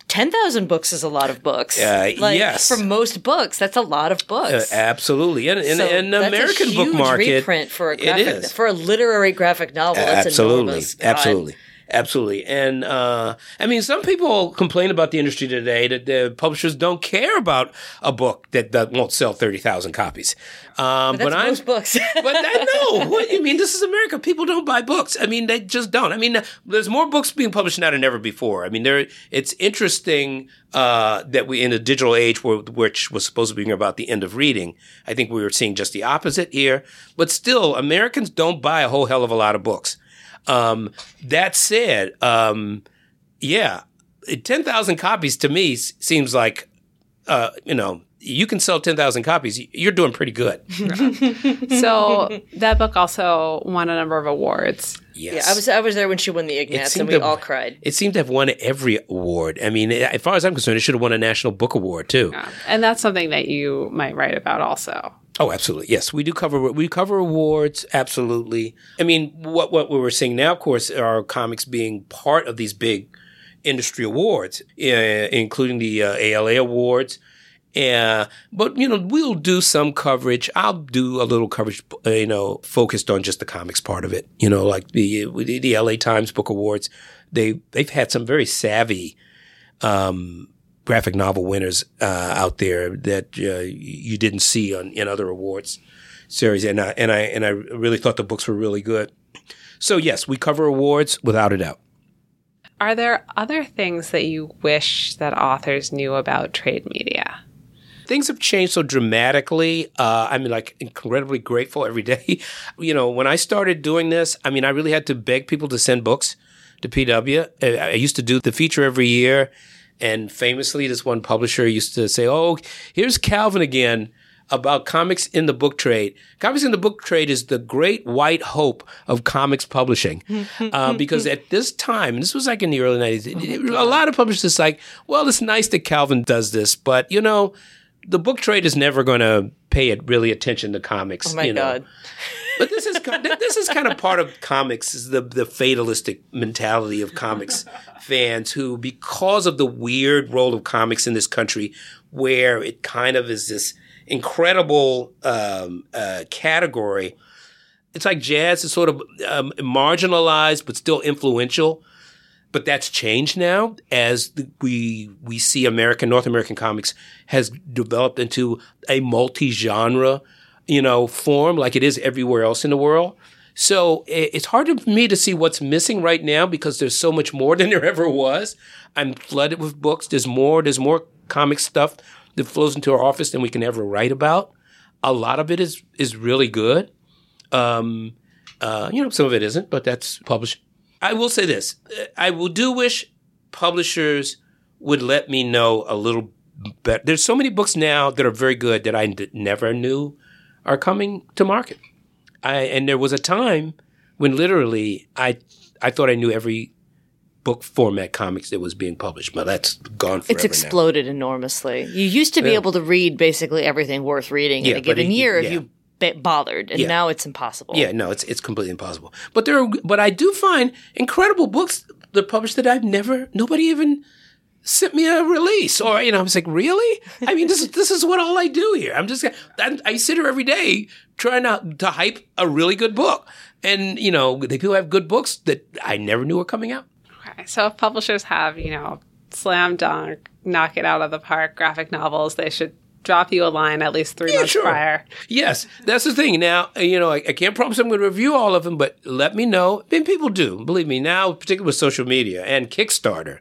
ten thousand books is a lot of books. Uh, like, yes. for most books, that's a lot of Uh, books. absolutely. And, and, So the that's a American book market. reprint for a graphic is. for a literary graphic novel. That's absolutely enormous. God. absolutely absolutely and uh, i mean some people complain about the industry today that the publishers don't care about a book that, that won't sell 30000 copies um, But that's I'm most books. but that, no, what you mean? This is America. People don't buy books. I mean, they just don't. I mean, there's more books being published now than ever before. I mean, there. It's interesting uh, that we in a digital age, where, which was supposed to be about the end of reading. I think we were seeing just the opposite here. But still, Americans don't buy a whole hell of a lot of books. Um, that said, um, yeah, ten thousand copies to me seems like, uh, you know. You can sell 10,000 copies. You're doing pretty good. So that book also won a number of awards. Yes. Yeah, I was I was there when she won the Ignatz, and we to- all cried. It seemed to have won every award. I mean, as far as I'm concerned, it should have won a National Book Award too. Yeah. And that's something that you might write about also. Oh, absolutely. Yes, we do cover we cover awards. Absolutely. I mean, what what we're seeing now, of course, are comics being part of these big industry awards, uh, including the uh, ALA awards. Uh, but you know, we'll do some coverage. I'll do a little coverage, uh, you know, focused on just the comics part of it. You know, like the the, the LA Times Book Awards. They they've had some very savvy um, graphic novel winners uh, out there that uh, you didn't see on in other awards series, and I, and I and I really thought the books were really good. So yes, we cover awards without a doubt. Are there other things that you wish that authors knew about trade media? things have changed so dramatically. Uh, I'm like incredibly grateful every day. You know, when I started doing this, I mean, I really had to beg people to send books to PW. I I used to do the feature every year. And famously, this one publisher used to say, Oh, here's Calvin again about comics in the book trade. Comics in the book trade is the great white hope of comics publishing. uh, because at this time, and this was like in the early 90s, it- it- a lot of publishers like, well, it's nice that Calvin does this, but you know, the book trade is never going to pay it really attention to comics. Oh my you know. god. But this is this is kind of part of comics is the the fatalistic mentality of comics fans who because of the weird role of comics in this country where it kind of is this incredible um, uh, category it's like jazz is sort of um, marginalized but still influential. But that's changed now as we we see American North American comics has developed into a multi-genre you know form like it is everywhere else in the world. So it's hard for me to see what's missing right now because there's so much more than there ever was. I'm flooded with books. There's more there's more comic stuff that flows into our office than we can ever write about. A lot of it is is really good. Um, uh, you know, some of it isn't, but that's published. I will say this: I will do wish publishers would let me know a little better. There's so many books now that are very good that I d- never knew are coming to market. I and there was a time when literally I I thought I knew every book format comics that was being published, but that's gone forever It's exploded now. enormously. You used to be Yeah. able to read basically everything worth reading Yeah, in a given it- year yeah. if you bothered, and now it's impossible. Yeah, no, it's it's completely impossible. But there, are, but I do find incredible books that are published that I've never, nobody even sent me a release, or you know, I was like, really? I mean, this is this is what all I do here. I'm just, I, I sit here every day trying to to hype a really good book, and you know, they people have good books that I never knew were coming out. Okay, so if publishers have, you know, slam dunk, knock it out of the park graphic novels, they should drop you a line at least three Yeah, months sure. prior. Yes, that's the thing. Now, you know, I, I can't promise I'm going to review all of them, but let me know. And people do, believe me, now, particularly with social media and Kickstarter,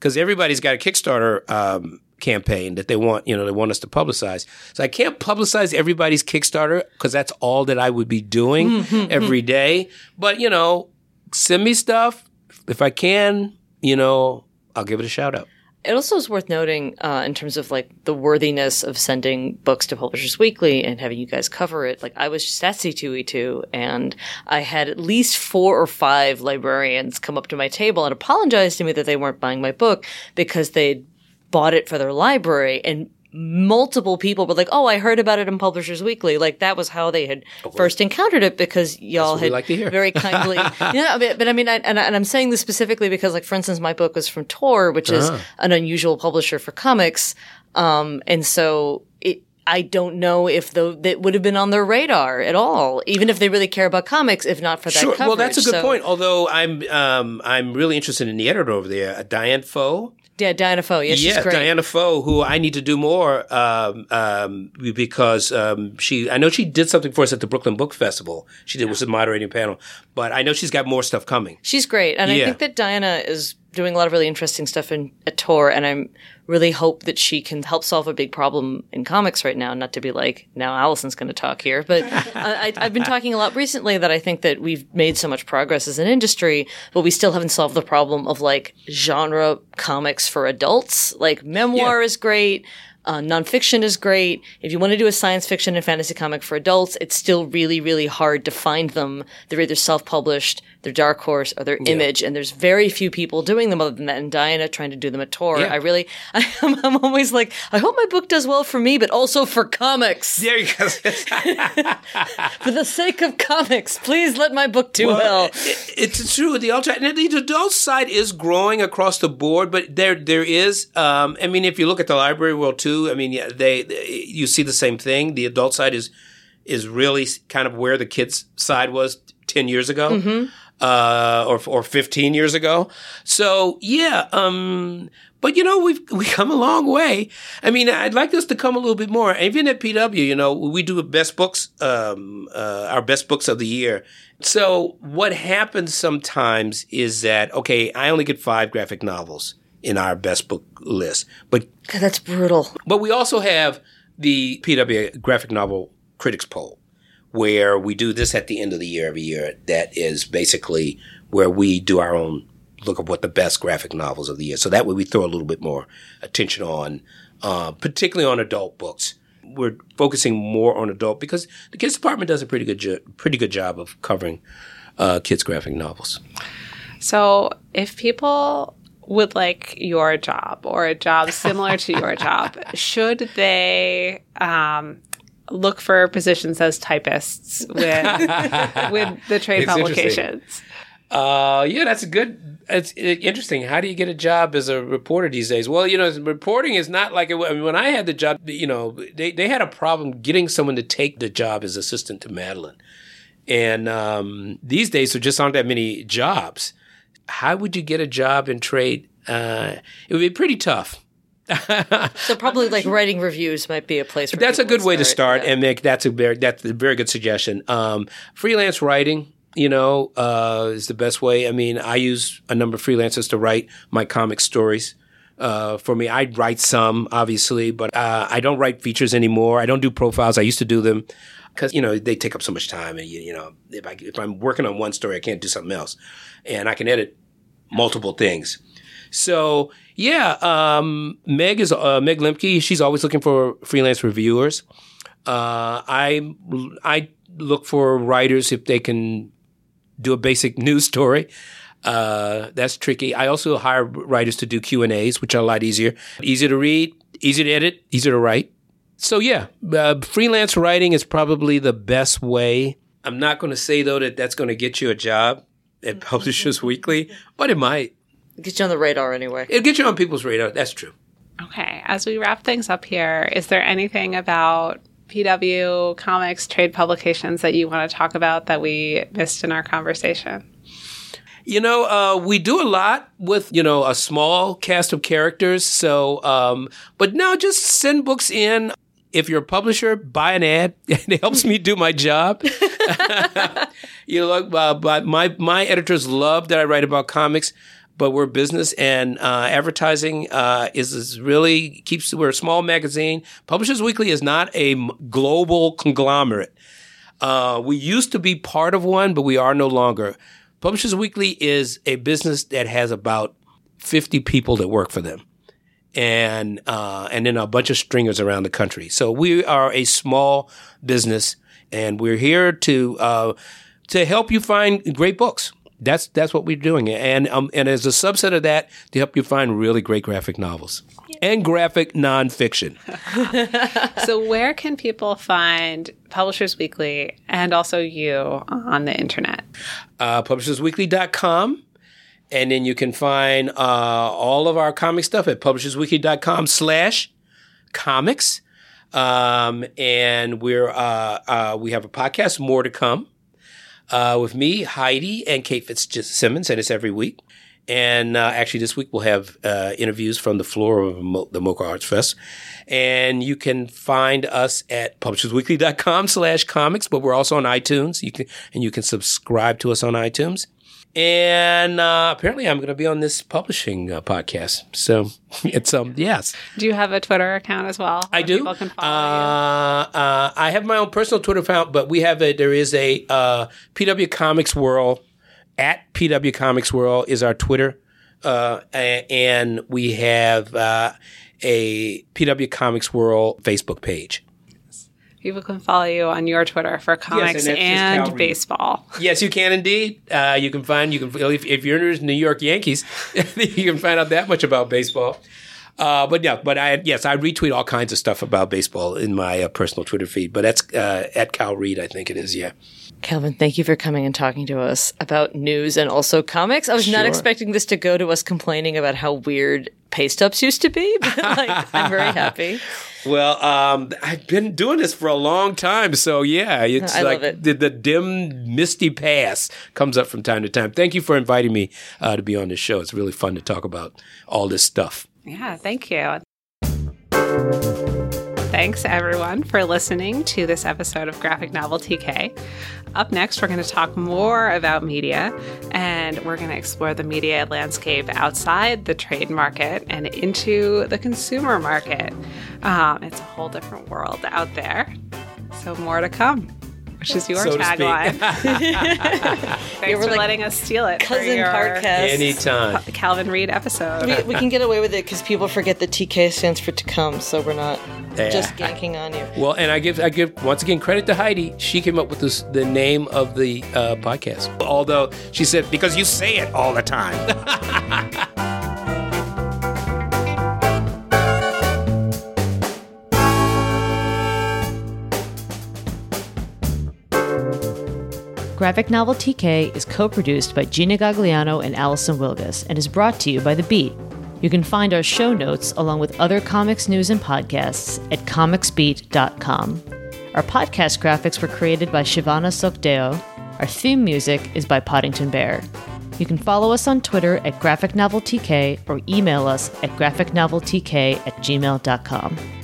because everybody's got a Kickstarter um, campaign that they want, you know, they want us to publicize. So I can't publicize everybody's Kickstarter because that's all that I would be doing every day. But, you know, send me stuff. If I can, you know, I'll give it a shout out. It also is worth noting uh, in terms of like the worthiness of sending books to Publishers Weekly and having you guys cover it. Like I was just at C2E2 and I had at least four or five librarians come up to my table and apologize to me that they weren't buying my book because they'd bought it for their library and multiple people were like, "Oh, I heard about it in Publishers Weekly." Like that was how they had first encountered it because y'all had like very kindly. yeah, but, but I mean, I, and, I, and I'm saying this specifically because, like, for instance, my book was from Tor, which is Ah. an unusual publisher for comics, um, and so it. I don't know if the, that would have been on their radar at all, even if they really care about comics, if not for that Sure. coverage. Well, that's a good So- point. Although I'm um, I'm really interested in the editor over there, uh, Diane Pho. Yeah, Diana Pho. Yeah, she's yeah, great. Diana Pho, who I need to do more um, um, because um, she. I know she did something for us at the Brooklyn Book Festival. She did was a moderating panel, but I know she's got more stuff coming. She's great, and I think that Diana is doing a lot of really interesting stuff in at Tor, and I'm really hope that she can help solve a big problem in comics right now. Not to be like now Alison's going to talk here, but I, I've been talking a lot recently that I think that we've made so much progress as an industry, but we still haven't solved the problem of like genre comics for adults. Like memoir Yeah. is great. Uh, nonfiction is great. If you want to do a science fiction and fantasy comic for adults, it's still really, really hard to find them. They're either self-published, they're Dark Horse, or they're Image, and there's very few people doing them other than that. And Diana trying to do them at Tor. Yeah. I really, I, am I'm always like, I hope my book does well for me, but also for comics. There you go. For the sake of comics, please let my book do well. it- it's true. The ultra and the adult side is growing across the board, but there there is. Um, I mean, if you look at the library world too, I mean, yeah, they, they you see the same thing. The adult side is is really kind of where the kids side was ten years ago. Mm-hmm. Uh, or or 15 years ago. So yeah, um, but you know we've we come a long way. I mean, I'd like us to come a little bit more. Even at PW, you know, we do the best books, um, uh, our best books of the year. So what happens sometimes is that okay, I only get five graphic novels in our best book list, but God, that's brutal. but we also have the PW graphic novel critics poll, where we do this at the end of the year every year. That is basically where we do our own look at what the best graphic novels of the year. So that way we throw a little bit more attention on, uh, particularly on adult books. We're focusing more on adult because the kids department does a pretty good jo- pretty good job of covering uh, kids graphic novels. So if people would like your job or a job similar to your job, should they um, look for positions as typists with with the trade It's publications. Uh, yeah, that's a good. It's interesting. How do you get a job as a reporter these days? Well, you know, reporting is not like it, I mean, when I had the job. You know, they they had a problem getting someone to take the job as assistant to Madeline, and um, these days there just aren't that many jobs. How would you get a job in trade? Uh, it would be pretty tough. So probably like writing reviews might be a place. Where That's a good way to start, yeah. and make, that's a very that's a very good suggestion. Um, freelance writing, you know, uh, is the best way. I mean, I use a number of freelancers to write my comic stories. Uh, for me, I write some, obviously, but uh, I don't write features anymore. I don't do profiles. I used to do them because you know they take up so much time, and you, you know, if I if I'm working on one story, I can't do something else, and I can edit multiple things. So yeah, um, Meg is uh, Meg Lemke. She's always looking for freelance reviewers. Uh, I I look for writers if they can do a basic news story. Uh, that's tricky. I also hire writers to do Q and A's, which are a lot easier, easier to read, easier to edit, easier to write. So yeah, uh, freelance writing is probably the best way. I'm not going to say though that that's going to get you a job at Publishers Weekly, but it might. Get you on the radar anyway. It'll get you on people's radar. That's true. Okay, as we wrap things up here, is there anything about PW comics trade publications that you want to talk about that we missed in our conversation? You know, uh, we do a lot with you know a small cast of characters. So, um, but now just send books in. If you're a publisher, buy an ad. It helps me do my job. you know, uh, but my my editors love that I write about comics. But we're business, and uh, advertising uh, is, is really keeps. We're a small magazine. Publishers Weekly is not a global conglomerate. Uh, we used to be part of one, but we are no longer. Publishers Weekly is a business that has about 50 people that work for them. And, uh, and then a bunch of stringers around the country. So we are a small business and we're here to, uh, to help you find great books. That's, that's what we're doing. And, um, and as a subset of that, to help you find really great graphic novels and graphic nonfiction. so, where can people find Publishers Weekly and also you on the internet? uh, publishersweekly.com. And then you can find uh, all of our comic stuff at publishersweekly.com slash comics. Um, and we're uh, uh, we have a podcast, more to come, uh, with me, Heidi, and Kate Fitzsimons, and it's every week. And uh, actually, this week we'll have uh, interviews from the floor of Mo- the MoCCA Arts Fest. And you can find us at publishersweekly.com slash comics, but we're also on iTunes. You can and you can subscribe to us on iTunes. And uh, apparently, I'm going to be on this publishing uh, podcast. So it's um yes, Do you have a Twitter account as well? I do. People can follow uh, uh, I have my own personal Twitter account, but we have a there is a uh, PW Comics World at PW Comics World is our Twitter, uh, and we have uh, a PW Comics World Facebook page. You. People can follow you on your Twitter for comics and and baseball. Yes, you can indeed. Uh, you can find you can if, if you're into New York Yankees, you can find out that much about baseball. Uh, but yeah, but I yes, I retweet all kinds of stuff about baseball in my uh, personal Twitter feed. But that's uh, at Cal Reid, I think it is. Yeah. Calvin, thank you for coming and talking to us about news and also comics. I was not expecting this to go to us complaining about how weird pay stubs used to be, but like, I'm very happy. Well, um, I've been doing this for a long time, so yeah, it's I like love it. The, the dim, misty past comes up from time to time. Thank you for inviting me uh, to be on this show. It's really fun to talk about all this stuff. Yeah, thank you. Thanks everyone for listening to this episode of Graphic Novel TK. Up next, we're going to talk more about media and we're going to explore the media landscape outside the trade market and into the consumer market. Um, it's a whole different world out there. So, more to come, which is your So tagline. Thanks we're for like letting us steal it. for Cousin your podcast. Anytime. Calvin Reid episode. We, we can get away with it because people forget that TK stands for to come, so we're not just ganking on you. Well, and I give I give once again credit to Heidi. She came up with this the name of the uh, podcast. Although she said because you say it all the time. Graphic Novel TK is co produced by Gina Gagliano and Alison Wilgus and is brought to you by The Beat. You can find our show notes along with other comics news and podcasts at comicsbeat.com. Our podcast graphics were created by Shivana Sookdeo. Our theme music is by Poddington Bear. You can follow us on Twitter at Graphic Novel TK or email us at graphicnoveltk at gmail.com.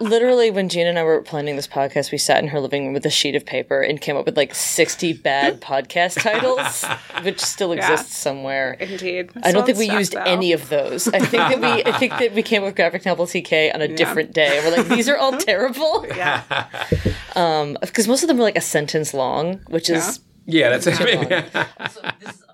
Literally, when Gina and I were planning this podcast, we sat in her living room with a sheet of paper and came up with like 60 bad podcast titles, which still exists somewhere. Indeed. I don't think we Sounds used though. any of those. I think that we, I think that we came up with graphic novel TK on a different day. And we're like, these are all terrible. Yeah. Um, because most of them are like a sentence long, which is Yeah, that's long.